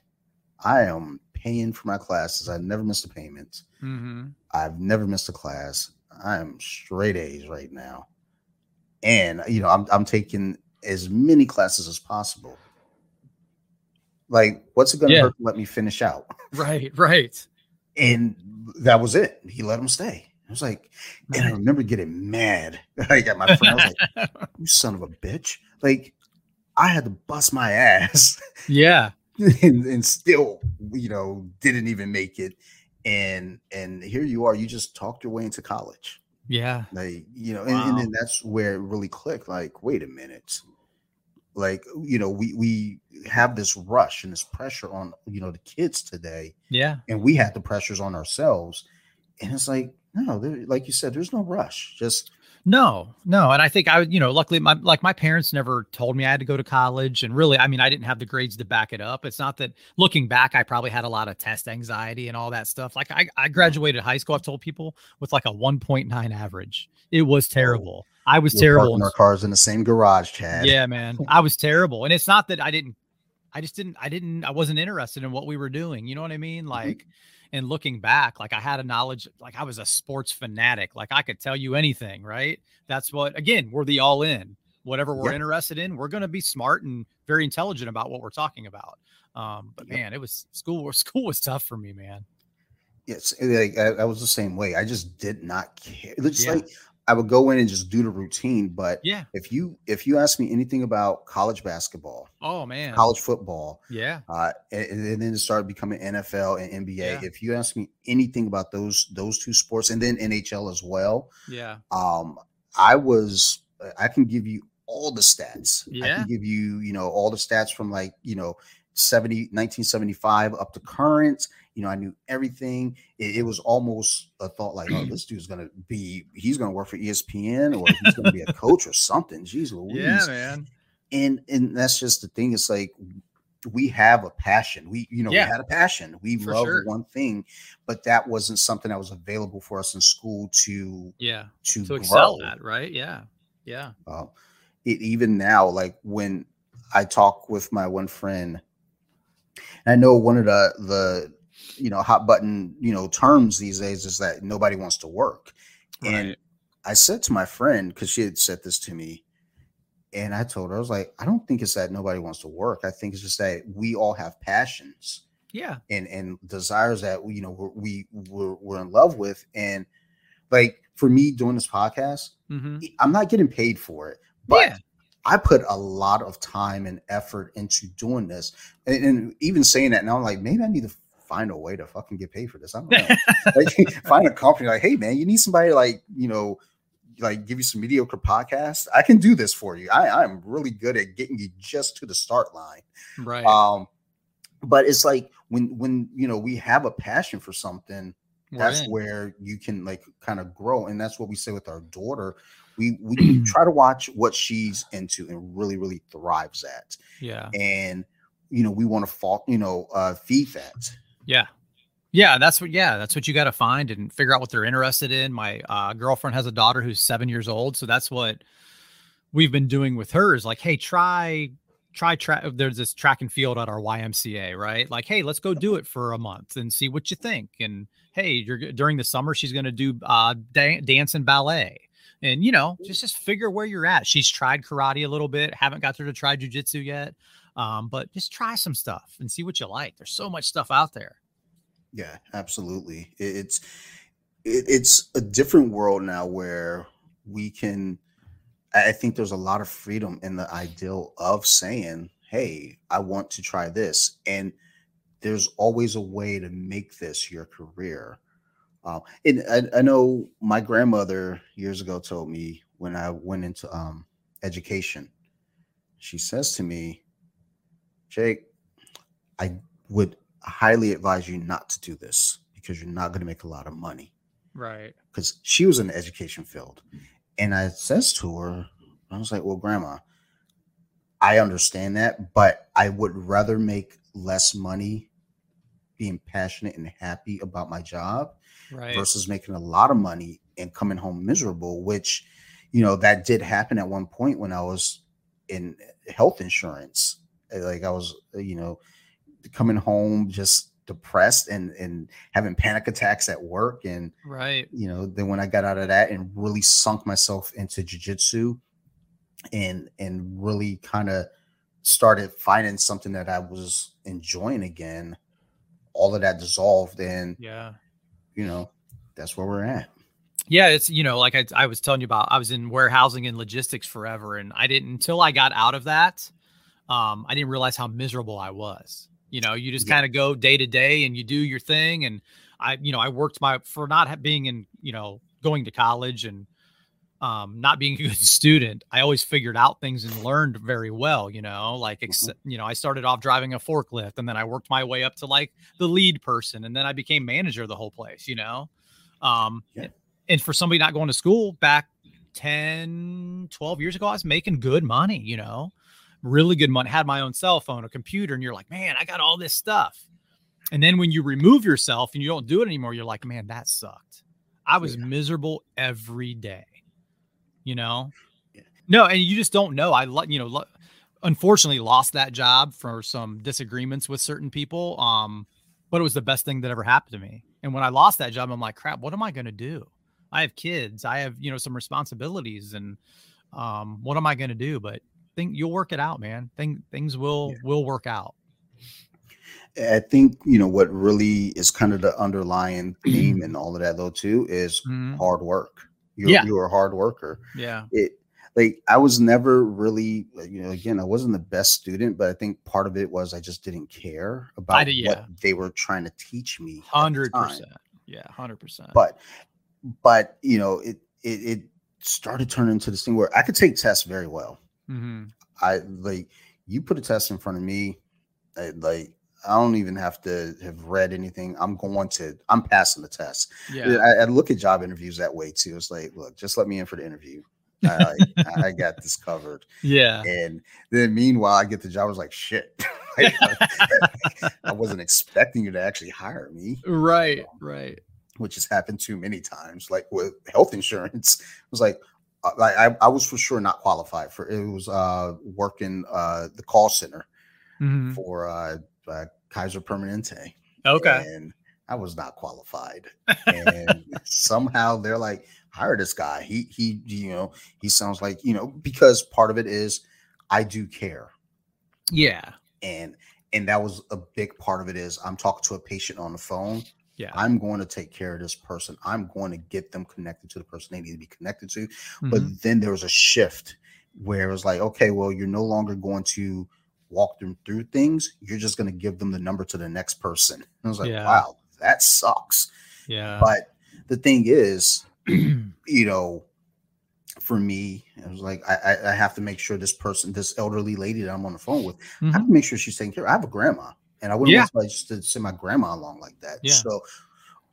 I am paying for my classes. I've never missed a payment. Mm-hmm. I've never missed a class. I'm straight A's right now. And you know, I'm I'm taking as many classes as possible. Like, what's it gonna yeah. hurt to let me finish out? Right, right. And that was it. He let him stay. I was like, and I remember getting mad. [laughs] like at my friend, I was like, [laughs] you son of a bitch. Like, I had to bust my ass. [laughs] Yeah. and, and still, you know, didn't even make it and and here you are you just talked your way into college yeah like you know wow. and, and, then that's where it really clicked like wait a minute like you know we we have this rush and this pressure on you know the kids today yeah. and we had the pressures on ourselves. And it's like no like you said there's no rush. Just no, no. And I think I, you know, luckily my like my parents never told me I had to go to college. And really, I mean, I didn't have the grades to back it up. It's not that looking back, I probably had a lot of test anxiety and all that stuff. Like I, I graduated high school, I've told people with like a 1.9 average. It was oh, terrible. I was We're terrible. Parking our cars in the same garage, Chad. Yeah, man. I was [laughs] terrible. And it's not that I didn't, I just didn't, I didn't, I wasn't interested in what we were doing. You know what I mean? Mm-hmm. Like, mm-hmm and looking back like i had a knowledge like i was a sports fanatic like i could tell you anything right? That's what again we're the all in. Whatever we're yep. interested in we're going to be smart and very intelligent about what we're talking about. Um but man it was school [laughs] school was tough for me man. Yes like I, I was the same way. I just did not care. It's yeah. like I would go in and just do the routine. But yeah, if you if you ask me anything about college basketball, oh man, college football, yeah, uh, and, and then it started becoming NFL and NBA. Yeah. If you ask me anything about those those two sports, and then NHL as well, yeah, um, I was I can give you all the stats. Yeah. I can give you you know all the stats from like you know 70 1975 up to current you know, I knew everything. It, it was almost a thought like, oh, [clears throat] this dude's gonna be he's gonna work for ESPN or he's gonna be a coach or something. Jeez Louise. Yeah, man. And and that's just the thing. It's like we have a passion. We, you know, yeah. we had a passion. We love sure. one thing, but that wasn't something that was available for us in school to yeah to, to excel at, right? Yeah. Yeah. Uh, it even now, like when I talk with my one friend, and I know one of the the you know hot button you know terms these days is that nobody wants to work. Right. and i said to my friend because she had said this to me and i told her i was like i don't think it's that nobody wants to work. I think it's just that we all have passions yeah. and and desires that you know we're, we we're, we're in love with. And like for me doing this podcast mm-hmm. i'm not getting paid for it but yeah. I put a lot of time and effort into doing this, and, and, even saying that now, I'm like, maybe I need to find a way to fucking get paid for this. I don't know. [laughs] like, [laughs] find a company like, hey man, you need somebody like you know, like give you some mediocre podcast. I can do this for you. I I'm really good at getting you just to the start line. Right. Um, but it's like when when you know we have a passion for something. that's where you can like kind of grow, and that's what we say with our daughter we we [clears throat] try to watch what she's into and really really thrives at yeah and you know we want to fall you know uh feed that yeah. Yeah, that's what yeah, that's what you got to find and figure out what they're interested in. My uh, girlfriend has a daughter who's 7 years old, so that's what we've been doing with her is like, "Hey, try try track there's this track and field at our YMCA, right? Like, "Hey, let's go do it for a month and see what you think." And hey, you're during the summer she's going to do uh, da- dance and ballet and you know, just just figure where you're at. She's tried karate a little bit, haven't got her to try jujitsu yet. Um, but just try some stuff and see what you like. There's so much stuff out there. Yeah, absolutely. It's it, it's a different world now where we can I think there's a lot of freedom in the ideal of saying, "Hey, I want to try this," and there's always a way to make this your career. Uh, and I, I, know my grandmother years ago told me when I went into um, education, she says to me, "Jake, I would highly advise you not to do this because you're not going to make a lot of money." Right. Because she was in the education field. And I says to her, I was like, well, grandma, I understand that, but I would rather make less money being passionate and happy about my job right. versus making a lot of money and coming home miserable, which, you know, that did happen at one point when I was in health insurance. Eh, like I was, eh, you know, coming home just depressed and and having panic attacks at work and right you know then when i got out of that and really sunk myself into jiu-jitsu and and really kind of started finding something that i was enjoying again all of that dissolved and yeah you know that's where we're at yeah it's you know like I, I was telling you about i was in warehousing and logistics forever and i didn't until i got out of that um i didn't realize how miserable i was you know, you just yeah. kind of go day to day and you do your thing. And I, you know, I worked my for not being in, you know, going to college and um, not being a good [laughs] student. I always figured out things and learned very well. You know, like ex- mm-hmm. you know, I started off driving a forklift and then I worked my way up to like the lead person and then I became manager of the whole place. You know, um, yeah. and for somebody not going to school back 10 12 years ago i was making good money you know really good money, had my own cell phone, a computer, and you're like, man, I got all this stuff. And then when you remove yourself and you don't do it anymore, you're like, man, that sucked. I was yeah. miserable every day, you know? Yeah. No, and you just don't know. I, you know, lo- unfortunately lost that job for some disagreements with certain people. Um, but it was the best thing that ever happened to me. And when I lost that job, I'm like, crap, what am I going to do? I have kids, I have, you know, some responsibilities and, um, what am I going to do? But think you'll work it out, man. Think things will yeah. will work out. I think you know what really is kind of the underlying theme [clears throat] and all of that though too is mm-hmm. hard work. You're, yeah, you're a hard worker. Yeah, it like I was never really you know again I wasn't the best student, but I think part of it was I just didn't care about yeah. what they were trying to teach me. Hundred percent. Yeah, hundred percent. But but you know it it it started turning into this thing where I could take tests very well. Mm-hmm. I like you put a test in front of me, I, like I don't even have to have read anything. I'm going to, I'm passing the test. Yeah. I, I look at job interviews that way too. It's like, look, just let me in for the interview. I, I, got this covered. [laughs] Yeah. And then meanwhile, I get the job. I was like, shit. [laughs] [laughs] I wasn't expecting you to actually hire me. Right. Um, right. Which has happened too many times. Like with health insurance, it was like, uh, like I, I was for sure not qualified for it was uh working uh the call center mm-hmm. for uh, uh Kaiser Permanente. Okay. And I was not qualified. And [laughs] somehow they're like, hire this guy. He he you know, he sounds like, you know, because part of it is I do care. Yeah. And and that was a big part of it is I'm talking to a patient on the phone yeah i'm going to take care of this person i'm going to get them connected to the person they need to be connected to mm-hmm. but then there was a shift where it was like okay well you're no longer going to walk them through things you're just going to give them the number to the next person and i was like yeah. wow that sucks yeah but the thing is [clears throat] you know for me it was like I, I have to make sure this person this elderly lady that i'm on the phone with mm-hmm. i have to mm-hmm. make sure she's taken care of. i have a grandma and I wouldn't yeah. want just to send my grandma along like that. Yeah. So,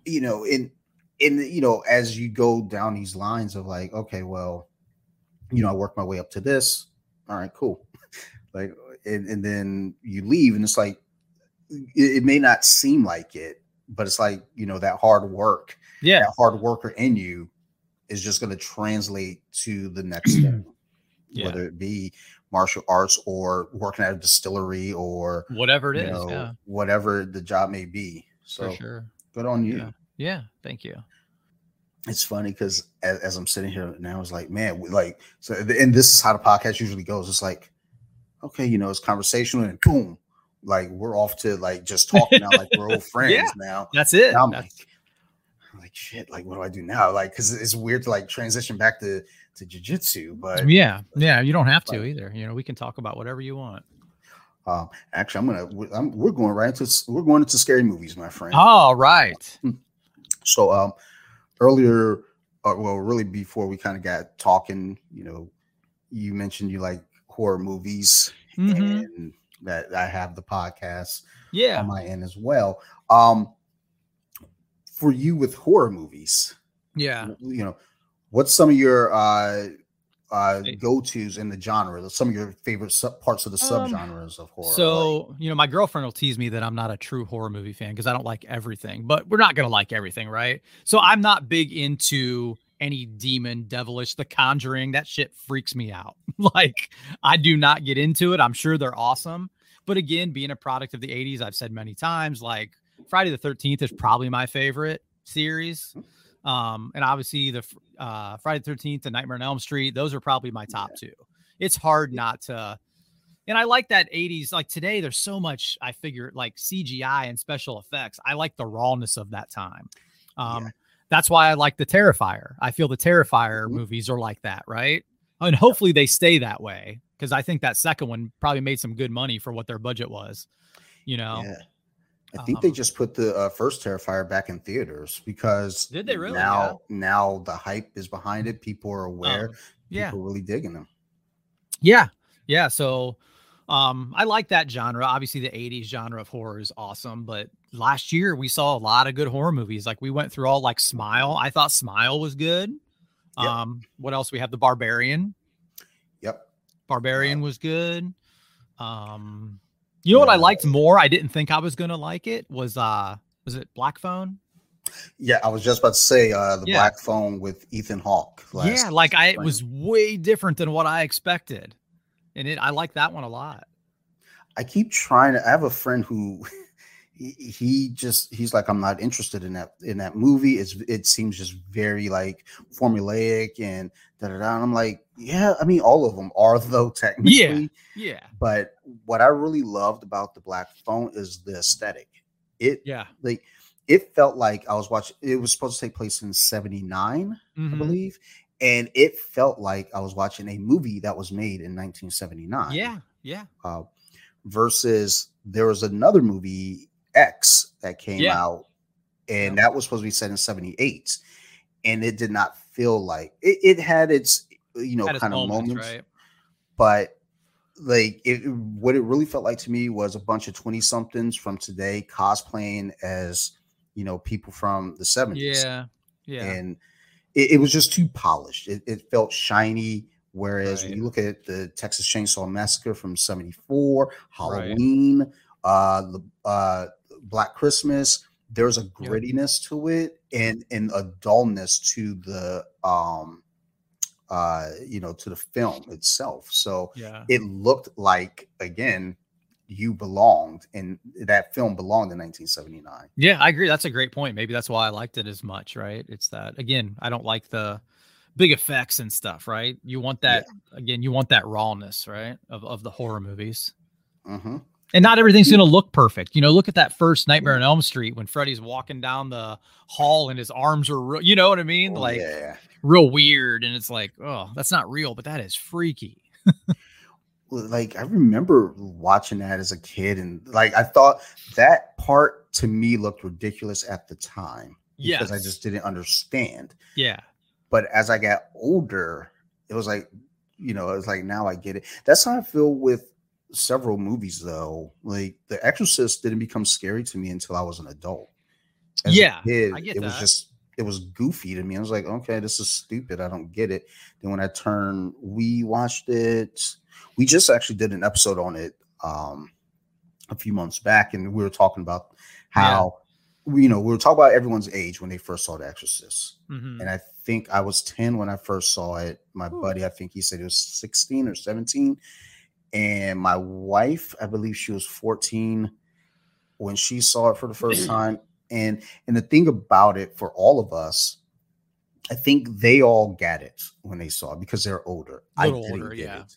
you know, in in you know, as you go down these lines of like, okay, well, you know, I work my way up to this. All right, cool. [laughs] like, and, and then you leave, and it's like it, it, may not seem like it, but it's like you know that hard work. Yeah, that hard worker in you is just going to translate to the next thing, [clears throat] yeah. whether it be martial arts or working at a distillery or whatever it is, know, yeah. whatever the job may be. So For sure. good on you. Yeah. yeah. Thank you. it's funny because as, as, I'm sitting here now, it's like, man, we, like, so, and this is how the podcast usually goes. It's like, okay, you know, it's conversational, and boom, like we're off to like just talking now, like we're old [laughs] friends yeah, now. That's it. I'm that's... like, I'm like, shit, like what do I do now? Like, because it's weird to like transition back to to jujitsu, but yeah, yeah, you don't have to either. You know, we can talk about whatever you want. Um, actually, I'm gonna I'm, we're going right into we're going into scary movies, my friend. All right. [laughs] So, um, earlier, uh, well, really before we kind of got talking, you know, you mentioned you like horror movies, mm-hmm. and that I have the podcast, yeah, on my end as well. Um, for you with horror movies, yeah, you know, what's some of your uh uh go-to's in the genre some of your favorite sub- parts of the um, subgenres of horror so like. you know my girlfriend will tease me that i'm not a true horror movie fan because i don't like everything but we're not gonna like everything right so i'm not big into any demon devilish the conjuring that shit freaks me out [laughs] like i do not get into it i'm sure they're awesome but again being a product of the 80s i've said many times like friday the 13th is probably my favorite series. Um, and obviously the uh, Friday the 13th and Nightmare on Elm Street, those are probably my top two. It's hard not to. And I like that 80s. Like today, there's so much I figure like CGI and special effects. I like the rawness of that time. Um, yeah. That's why I like the Terrifier. I feel the Terrifier mm-hmm. movies are like that, right? And hopefully they stay that way because I think that second one probably made some good money for what their budget was. You know, yeah. I think um, they just put the uh, first Terrifier back in theaters because did they really? Now, yeah. now the hype is behind it. People are aware. Um, yeah, people really digging them. Yeah, yeah. So, um, I like that genre. Obviously, the '80s genre of horror is awesome, but last year we saw a lot of good horror movies. Like we went through all like Smile. I thought Smile was good. Yep. Um, what else? We have the Barbarian. Yep. Barbarian was good. Um, you know what I liked more? I didn't think I was gonna like it. Was uh was it Black Phone? Yeah, I was just about to say uh the yeah. Black Phone with Ethan Hawke. Yeah, like I it was way different than what I expected. And it I like that one a lot. I keep trying to I have a friend who [laughs] he, he just he's like I'm not interested in that in that movie. It's it seems just very like formulaic and da da da. And I'm like, yeah, I mean all of them are [laughs] though technically. Yeah. Yeah. But what I really loved about the Black Phone is the aesthetic. It yeah like it felt like I was watching. It was supposed to take place in '79, mm-hmm. I believe, and it felt like I was watching a movie that was made in 1979. Yeah, yeah. Uh, versus there was another movie X that came yeah. out, and that was supposed to be set in 78. And it did not feel like it, it had its, you know, kind of moments, moments right? but like it what it really felt like to me was a bunch of 20 somethings from today cosplaying as you know people from the 70s yeah yeah and it, it was just too polished it, it felt shiny whereas right. when you look at the texas chainsaw massacre from 74 halloween right. uh the uh Black Christmas, there's a grittiness to it and and a dullness to the um uh you know to the film itself. So yeah. it looked like again you belonged and that film belonged in 1979 yeah i agree that's a great point maybe that's why i liked it as much right it's that again i don't like the big effects and stuff right you want that yeah. again you want that rawness right of, of the horror movies mm-hmm. And not everything's mm. going to look perfect. You know, look at that first Nightmare on Elm Street when Freddy's walking down the hall and his arms are, real, you know what I mean? Oh, like, yeah. real weird. And it's like, oh, that's not real, but that is freaky. like, I remember watching that as a kid, and like, I thought that part to me looked ridiculous at the time because yes. I just didn't understand. Yeah. But as I got older, it was like, you know, it was like now I get it. That's how I feel with several movies though. Like The Exorcist didn't become scary to me until I was an adult. As yeah, kid, it that. was just it was goofy to me. I was like, okay, this is stupid. I don't get it. Then when I turned, we watched it. We just actually did an episode on it um a few months back, and we were talking about how yeah. you know we were talking about everyone's age when they first saw The Exorcist, mm-hmm. and I think I was ten when I first saw it. My Ooh. buddy, I think he said he was sixteen or seventeen, and my wife, I believe she was 14 when she saw it for the first mm. time. And and the thing about it for all of us, I think they all got it when they saw it because they're older. I didn't older, get yeah. it.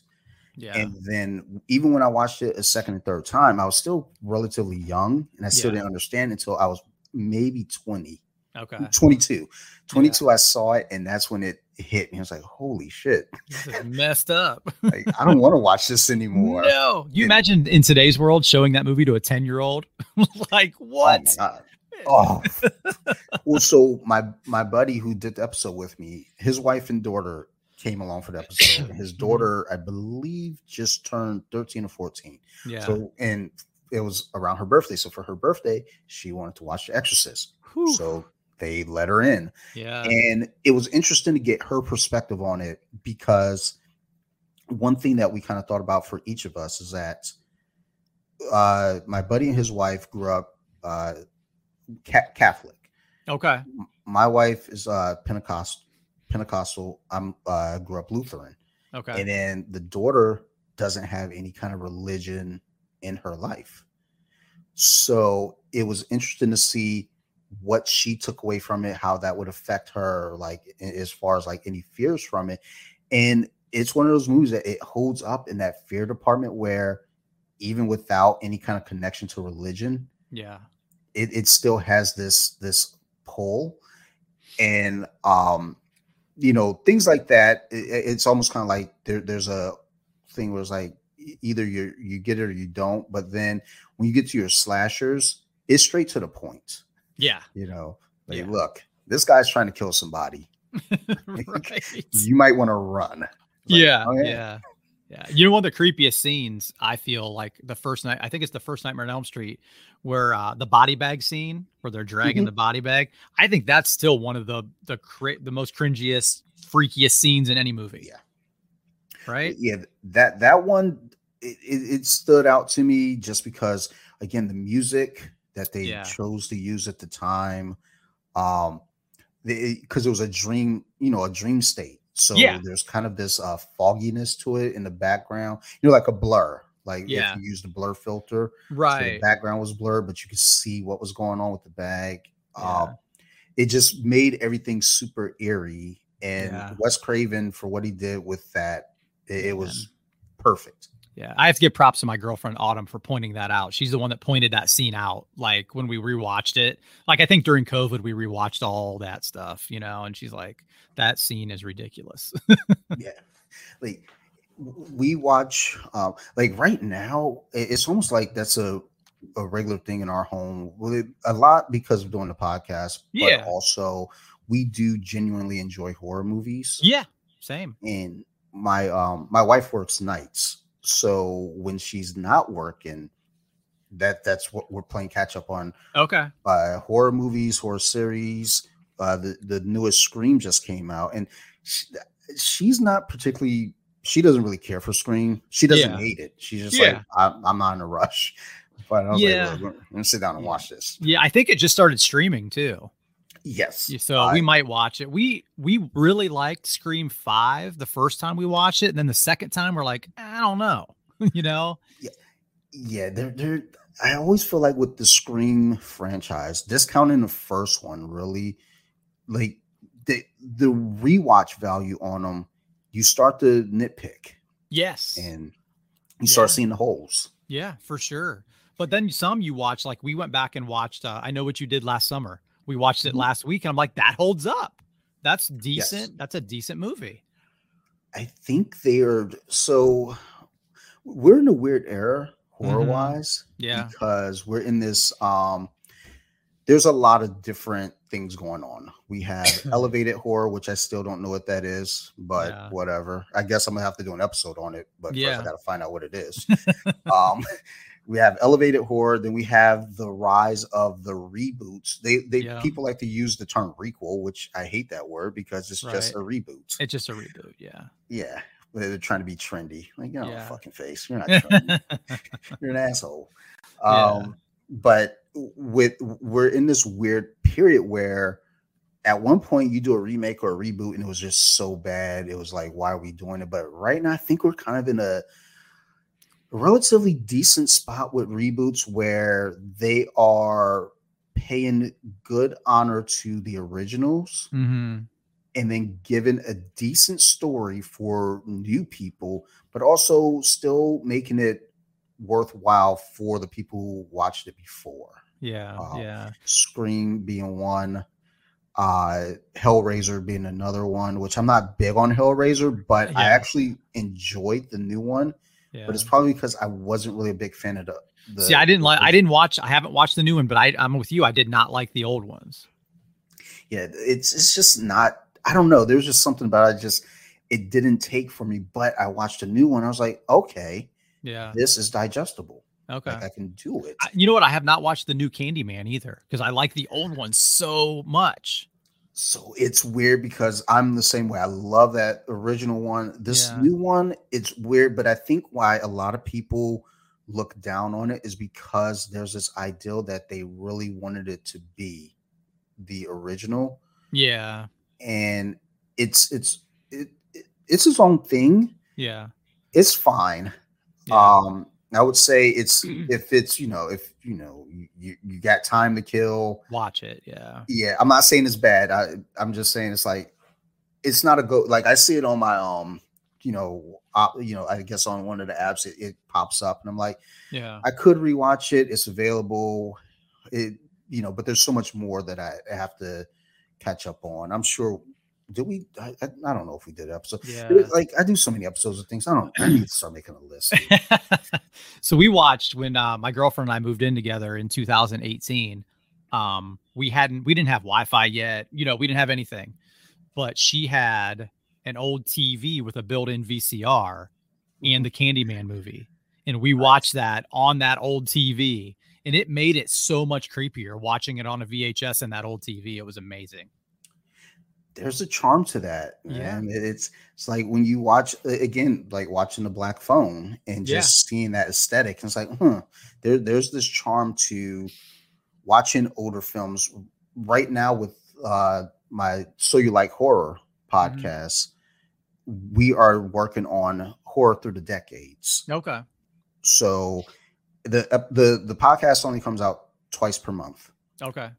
Yeah. And then even when I watched it a second and third time, I was still relatively young and I still Yeah. didn't understand until I was maybe 20, okay. 22. 22, I saw it and that's when it hit me. I was like, holy shit. [laughs] This is messed up. [laughs] Like, I don't want to watch this anymore. No. You It- imagine in today's world showing that movie to a 10 year old? [laughs] like, Oh what? God. Oh, well, so my my buddy who did the episode with me, his wife and daughter came along for the episode. [clears throat] Mm-hmm. His daughter, I believe, just turned 13 or 14. yeah. So, and it was around her birthday. So for her birthday, she wanted to watch The Exorcist. Whew. So they let her in. yeah. And it was interesting to get her perspective on it because one thing that we kind of thought about for each of us is that uh, my buddy and his wife grew up uh, ca- Catholic. Okay. My wife is uh, Pentecost, Pentecostal. I'm uh, grew up Lutheran, Okay. and then the daughter doesn't have any kind of religion in her life. So it was interesting to see what she took away from it, how that would affect her, like as far as like any fears from it. And it's one of those movies that it holds up in that fear department where even without any kind of connection to religion, yeah. it, it still has this this pull and um you know things like that i- i- it's almost kind of like there, there's a thing where it's like either you you get it or you don't but then when you get to your slashers it's straight to the point Yeah. you know like Yeah. look this guy's trying to kill somebody [laughs] [laughs] you might want to run Like, yeah, okay. yeah, yeah. You know, one of the creepiest scenes I feel like the first night. I think it's the first Nightmare on Elm Street, where uh, the body bag scene, where they're dragging Mhm. the body bag. I think that's still one of the the cra- the most cringiest, freakiest scenes in any movie. Yeah. Right. yeah that that one it, it, it stood out to me just because again the music that they Yeah. chose to use at the time um because it was a dream you know a dream state so Yeah. there's kind of this uh fogginess to it in the background you know like a blur like Yeah. if you use the blur filter so the Right. background was blurred but you could see what was going on with the bag Yeah. um it just made everything super eerie and Yeah. wes craven for what he did with that it, it was perfect Yeah, I have to give props to my girlfriend Autumn for pointing that out. She's the one that pointed that scene out. Like when we rewatched it, like I think during COVID we rewatched all that stuff, you know, and she's like, "That scene is ridiculous." [laughs] yeah like we watch um like right now it's almost like that's a a regular thing in our home a lot because of doing the podcast but Yeah. also we do genuinely enjoy horror movies yeah, same. and my um my wife works nights so when she's not working that that's what we're playing catch up on Okay. uh horror movies horror series uh the the newest scream just came out and she, she's not particularly she doesn't really care for scream she doesn't Yeah. hate it she's just Yeah. like I'm, I'm not in a rush but i was Yeah. like "Look, we're gonna sit down and watch this Yeah, I think it just started streaming too. Yes So I- we might watch it. We we really liked Scream Five the first time we watched it, and then the second time we're like, I don't know, [laughs] you know? yeah they're they're i always feel like with the scream franchise discounting the first one really like the the rewatch value on them you start to nitpick Yes. and you start Yeah. seeing the holes Yeah, for sure. But then some you watch, like we went back and watched. Uh, I know what you did last summer. We watched it Mhm. last week, and I'm like, that holds up. That's decent. That's a decent movie. I think they are so we're in a weird era horror wise Mm-hmm. Yeah. because we're in this um there's a lot of different things going on. We have [coughs] elevated horror, which I still don't know what that is, but Yeah. whatever. I guess I'm gonna have to do an episode on it, but first Yeah. I gotta find out what it is. [laughs] um we have elevated horror, then we have the rise of the reboots. They they Yeah. people like to use the term requel, which I hate that word because it's just a reboot. It's just a reboot. Yeah. Yeah, they're trying to be trendy. Like, get on Yeah. fucking face. You're not [laughs] trendy. You're an asshole. Yeah. Um, but with we're in this weird period where at one point you do a remake or a reboot and it was just so bad. It was like, why are we doing it? But right now, I think we're kind of in a relatively decent spot with reboots where they are paying good honor to the originals hmm and then given a decent story for new people, but also still making it worthwhile for the people who watched it before. Yeah, uh, yeah. Scream being one, uh Hellraiser being another one, which I'm not big on Hellraiser, but yeah. I actually enjoyed the new one. Yeah. But it's probably because I wasn't really a big fan of the. the See, I didn't like. I didn't watch. I haven't watched the new one, but I, I'm with you. I did not like the old ones. Yeah, it's it's just not. I don't know. There's just something about it. Just it didn't take for me. But I watched a new one. I was like, okay, yeah, this is digestible. Okay, like I can do it. I, you know what? I have not watched the new Candyman either because I like the old one so much. So it's weird because I'm the same way. I love that original one. This yeah. new one, it's weird, but I think why a lot of people look down on it is because there's this ideal that they really wanted it to be the original. Yeah. And it's it's it, it it's its own thing. Yeah. It's fine. Yeah. Um I would say it's if it's you know if you know you you got time to kill, watch it. Yeah, yeah. I'm not saying it's bad. I I'm just saying it's like it's not a go. Like I see it on my um you know op, you know I guess on one of the apps it, it pops up and I'm like yeah I could rewatch it. It's available. It you know but there's so much more that I have to catch up on. I'm sure did we? I, I, don't know if we did episode. Yeah. like I do so many episodes of things. I don't. I need to start making a list. [laughs] so we watched when uh, my girlfriend and I moved in together in 2018. Um, we hadn't. We didn't have Wi-Fi yet. You know, we didn't have anything. But she had an old TV with a built-in VCR and the Candyman movie, and we watched that on that old TV, and it made it so much creepier watching it on a VHS and that old TV. It was amazing there's a charm to that man. Yeah. It's it's like when you watch again, like watching the Black Phone and just yeah. seeing that aesthetic. It's like, hmm, there, there's this charm to watching older films right now with uh my So You Like Horror mm-hmm. podcast. Mm-hmm. We are working on horror through the decades. Okay. So the the the podcast only comes out twice per month. Okay.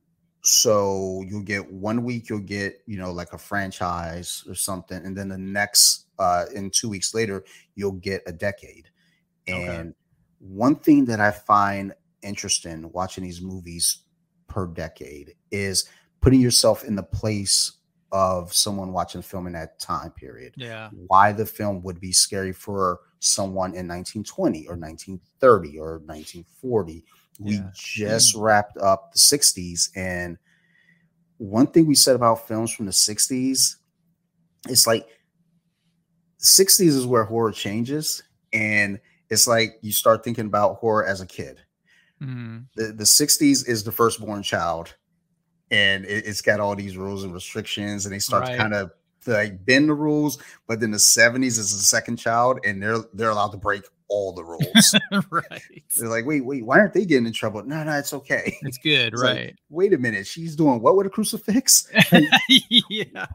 So you'll get one week, you'll get, you know, like a franchise or something. And then the next, uh, in two weeks later, you'll get a decade. And okay. one thing that I find interesting watching these movies per decade is putting yourself in the place of someone watching film in that time period. Yeah. Why the film would be scary for someone in 1920 or 1930 or 1940 we yeah. just wrapped up the 60s. And one thing we said about films from the 60s, it's like 60s is where horror changes. And it's like you start thinking about horror as a kid. Mm-hmm. The, the 60s is the firstborn child. And it, has got all these rules and restrictions, and they start right. to kind of like bend the rules. But then the 70s is the second child, and they're they're allowed to break all the rules. [laughs] right. They're like, wait, wait, why aren't they getting in trouble? No, no, it's okay. It's good, [laughs] it's right? Like, wait a minute, she's doing what with a crucifix? [laughs] yeah.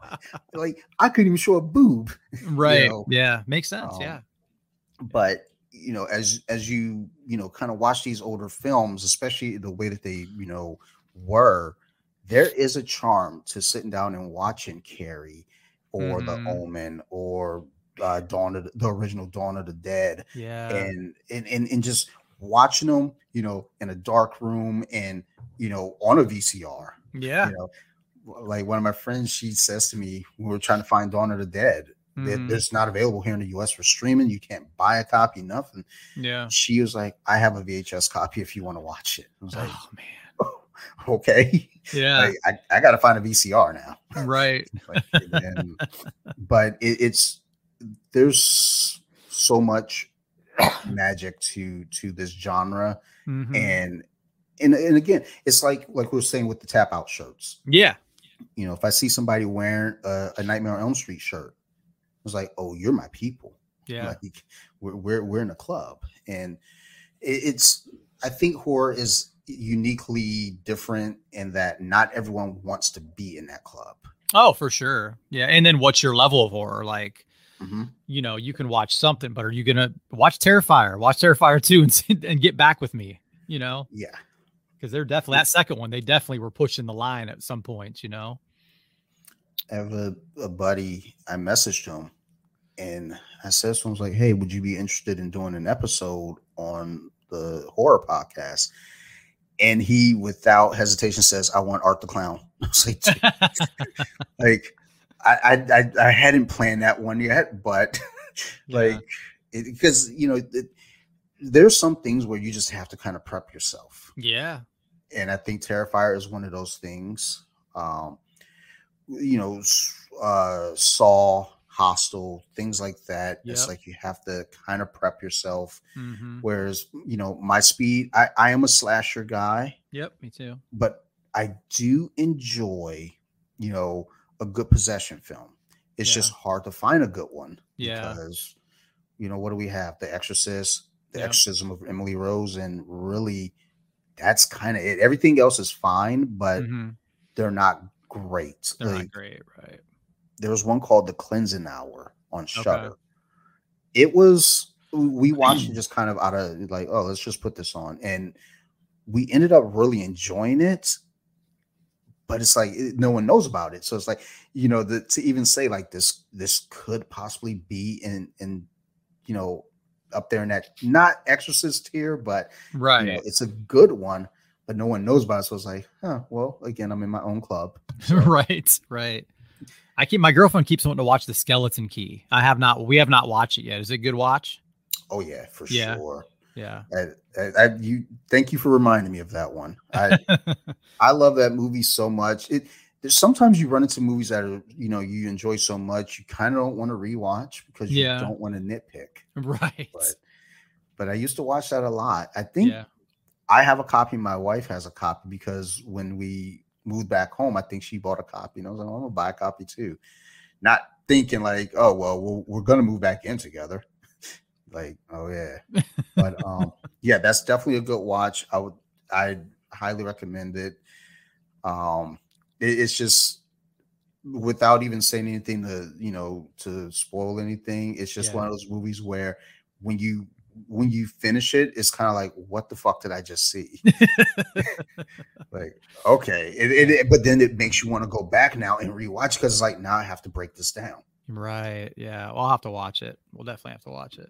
Like I couldn't even show a boob. Right. You know? Yeah, makes sense. Um, yeah. But you know, as as you you know, kind of watch these older films, especially the way that they you know were, there is a charm to sitting down and watching Carrie or mm-hmm. The Omen or uh, Dawn of the, the, original Dawn of the Dead. Yeah. And, and and and just watching them, you know, in a dark room and you know on a VCR. Yeah. You know, like one of my friends, she says to me, we were trying to find Dawn of the Dead. Mm-hmm. It's not available here in the US for streaming. You can't buy a copy, nothing. Yeah. She was like, I have a VHS copy if you want to watch it. I was like, oh man. [laughs] okay. Yeah. I, I, I got to find a VCR now. Right. [laughs] but, and, but it, it's there's so much [coughs] magic to to this genre. Mm-hmm. and and and again it's like like we were saying with the tap out shirts. Yeah. You know if i see somebody wearing a, a nightmare on elm street shirt i was like oh you're my people. Yeah. Like we're we're, we're in a club. And it, it's i think horror is uniquely different in that not everyone wants to be in that club. Oh for sure. Yeah. And then what's your level of horror? Like Mm-hmm. You know, you can watch something, but are you gonna watch Terrifier? Watch Terrifier two and [laughs] and get back with me. You know? Yeah. Because they're definitely that second one. They definitely were pushing the line at some points. You know. I have a, a buddy. I messaged him, and I said to him, was like, "Hey, would you be interested in doing an episode on the horror podcast?" And he, without hesitation, says, "I want Art the Clown." [laughs] I was like, [laughs] like I, I I hadn't planned that one yet, but [laughs] like because you know it, there's some things where you just have to kind of prep yourself. Yeah, and I think Terrifier is one of those things. Um, you know, uh, Saw, Hostel, things like that. Yep. It's like you have to kind of prep yourself. Mm-hmm. Whereas, you know, my speed, I, I am a slasher guy. Yep, me too. But I do enjoy, you know, a good possession film. It's yeah. just hard to find a good one. Yeah. Because, you know, what do we have? The Exorcist, The yep. Exorcism of Emily Rose, and really that's kind of it. Everything else is fine, but mm-hmm. they're not great. They're like, not great, right? There was one called The Cleansing Hour on Shudder. Okay. It was we [clears throat] watched it just kind of out of like, oh, let's just put this on, and we ended up really enjoying it. But it's like no one knows about it, so it's like you know the, to even say like this this could possibly be in in you know up there in that not exorcist tier, but right, you know, it's a good one, but no one knows about it. So it's like, huh, well, again, I'm in my own club. So. [laughs] right, right. I keep my girlfriend keeps wanting to watch the Skeleton Key. I have not. We have not watched it yet. Is it a good watch? Oh yeah, for yeah. sure. Yeah. I, I, I, you thank you for reminding me of that one. I [laughs] I love that movie so much. It there's sometimes you run into movies that are you know you enjoy so much you kind of don't want to rewatch because you yeah. don't want to nitpick. Right. But but I used to watch that a lot. I think yeah. I have a copy. My wife has a copy because when we moved back home, I think she bought a copy, and I was like, oh, I'm gonna buy a copy too. Not thinking like, oh well, we're, we're gonna move back in together. Like, oh yeah, [laughs] but um, yeah, that's definitely a good watch. I would, I highly recommend it. Um, it, it's just without even saying anything to you know to spoil anything. It's just yeah. one of those movies where when you when you finish it, it's kind of like, what the fuck did I just see? [laughs] like, okay, it, it, but then it makes you want to go back now and rewatch because it's like now I have to break this down. Right. Yeah. Well, I'll have to watch it. We'll definitely have to watch it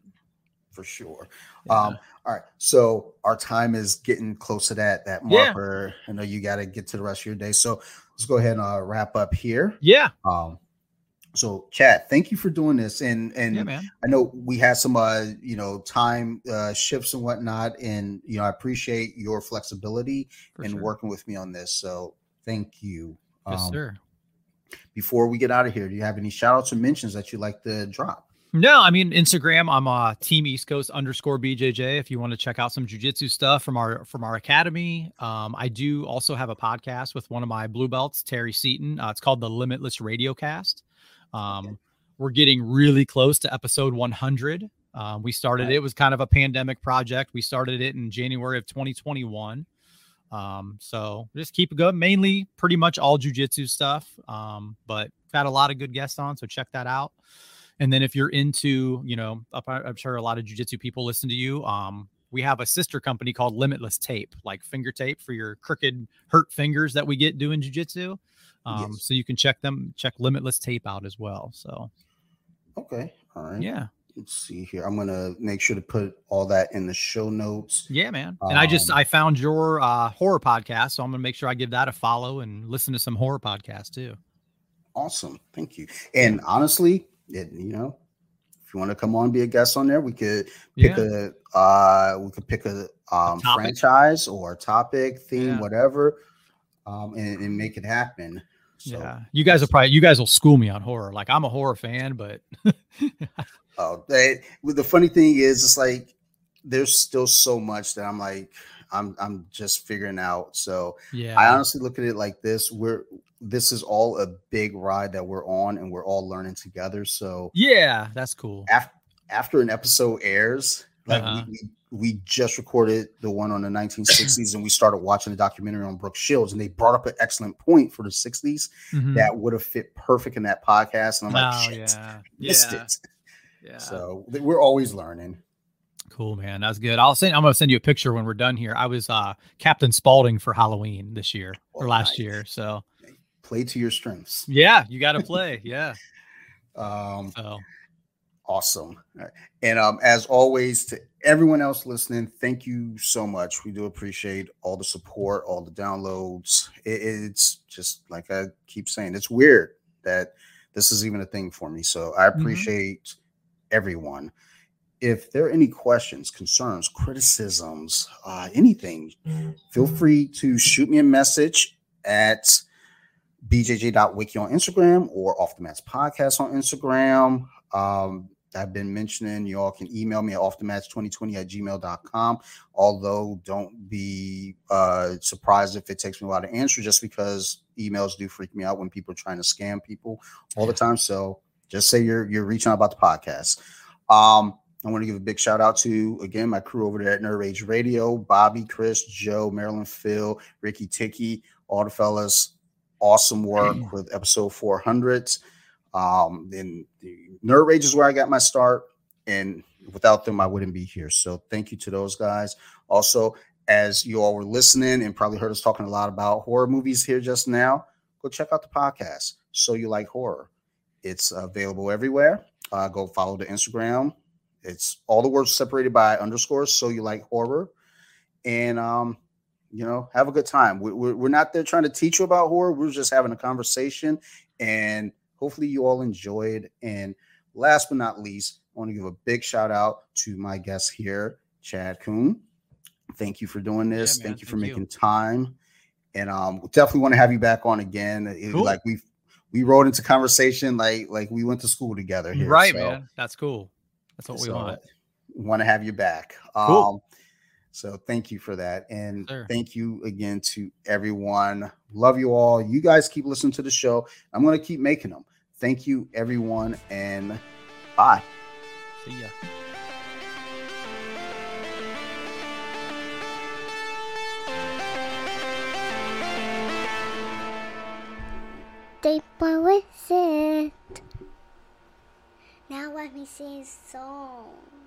for sure. Yeah. Um, all right. So our time is getting close to that that marker. Yeah. I know you got to get to the rest of your day. So let's go ahead and uh, wrap up here. Yeah. Um, so Chad, thank you for doing this. And and yeah, I know we had some uh, you know, time uh shifts and whatnot. And you know, I appreciate your flexibility for and sure. working with me on this. So thank you. Yes, um, sir. Before we get out of here, do you have any shout outs or mentions that you'd like to drop? No, I mean Instagram. I'm uh Team East Coast underscore BJJ. If you want to check out some jujitsu stuff from our from our academy, um, I do also have a podcast with one of my blue belts, Terry Seaton. Uh, it's called the Limitless Radio Cast. Um, okay. We're getting really close to episode 100. Uh, we started right. it was kind of a pandemic project. We started it in January of 2021. Um, so just keep it going. Mainly, pretty much all jujitsu stuff. Um, but got a lot of good guests on, so check that out. And then if you're into, you know, I'm sure a lot of jujitsu people listen to you. Um, we have a sister company called Limitless Tape, like finger tape for your crooked, hurt fingers that we get doing jujitsu. Um, yes. So you can check them, check Limitless Tape out as well. So, okay, all right, yeah. Let's see here. I'm gonna make sure to put all that in the show notes. Yeah, man. Um, and I just um, I found your uh, horror podcast, so I'm gonna make sure I give that a follow and listen to some horror podcasts too. Awesome, thank you. And honestly, it, you know, if you want to come on be a guest on there, we could pick yeah. a uh we could pick a um a franchise or topic, theme, yeah. whatever, um, and, and, make it happen. So, yeah, you guys will probably you guys will school me on horror. Like I'm a horror fan, but [laughs] oh, they, the funny thing is, it's like there's still so much that I'm like I'm I'm just figuring out. So yeah, I honestly look at it like this: we're this is all a big ride that we're on and we're all learning together. So yeah, that's cool. After after an episode airs, like uh-huh. we, we, we just recorded the one on the 1960s and we started watching the documentary on Brooke Shields and they brought up an excellent point for the 60s mm-hmm. that would have fit perfect in that podcast. And I'm like, oh, shit, yeah. missed yeah. it. Yeah. So we're always learning. Cool, man. That's good. I'll send. I'm gonna send you a picture when we're done here. I was uh Captain Spaulding for Halloween this year oh, or last nice. year. So play to your strengths. Yeah, you got to play. [laughs] Yeah. um, so. Awesome. And um, as always, to everyone else listening, thank you so much. We do appreciate all the support, all the downloads. It, it's just like I keep saying, it's weird that this is even a thing for me. So I mm-hmm. appreciate mm-hmm. everyone. If there are any questions, concerns, criticisms, uh, anything, feel mm-hmm. free to shoot me a message at bjj.wiki on Instagram or Off the Mats Podcast on Instagram. Um, I've been mentioning, you all can email me at offthemats2020 at gmail.com. Although, don't be uh, surprised if it takes me a while to answer just because emails do freak me out when people are trying to scam people all the time. So just say you're you're reaching out about the podcast. Um, I want to give a big shout out to again my crew over there at Nerd Rage Radio, Bobby, Chris, Joe, Marilyn, Phil, Ricky, Ticky, all the fellas awesome work with episode 400. Um, and the Nerd Rage is where I got my start, and without them, I wouldn't be here. So thank you to those guys. Also, as you all were listening and probably heard us talking a lot about horror movies here just now, go check out the podcast. So you like horror? It's available everywhere. Uh, go follow the Instagram. It's all the words separated by underscores. So you like horror, and um, you know, have a good time. We're, we're not there trying to teach you about horror. We're just having a conversation, and hopefully you all enjoyed. And last but not least, I want to give a big shout out to my guest here, Chad Kuhn Thank you for doing this. Yeah, Thank you for Thank making you. time. And um, definitely want to have you back on again. It, cool. Like we we wrote into conversation like like we went to school together here. Right, so, man. That's cool. That's what so we want. Want to have you back. Cool. Um, so thank you for that. And sure. thank you again to everyone. Love you all. You guys keep listening to the show. I'm going to keep making them. Thank you, everyone. And bye. See ya. They with it. Now let me sing a song.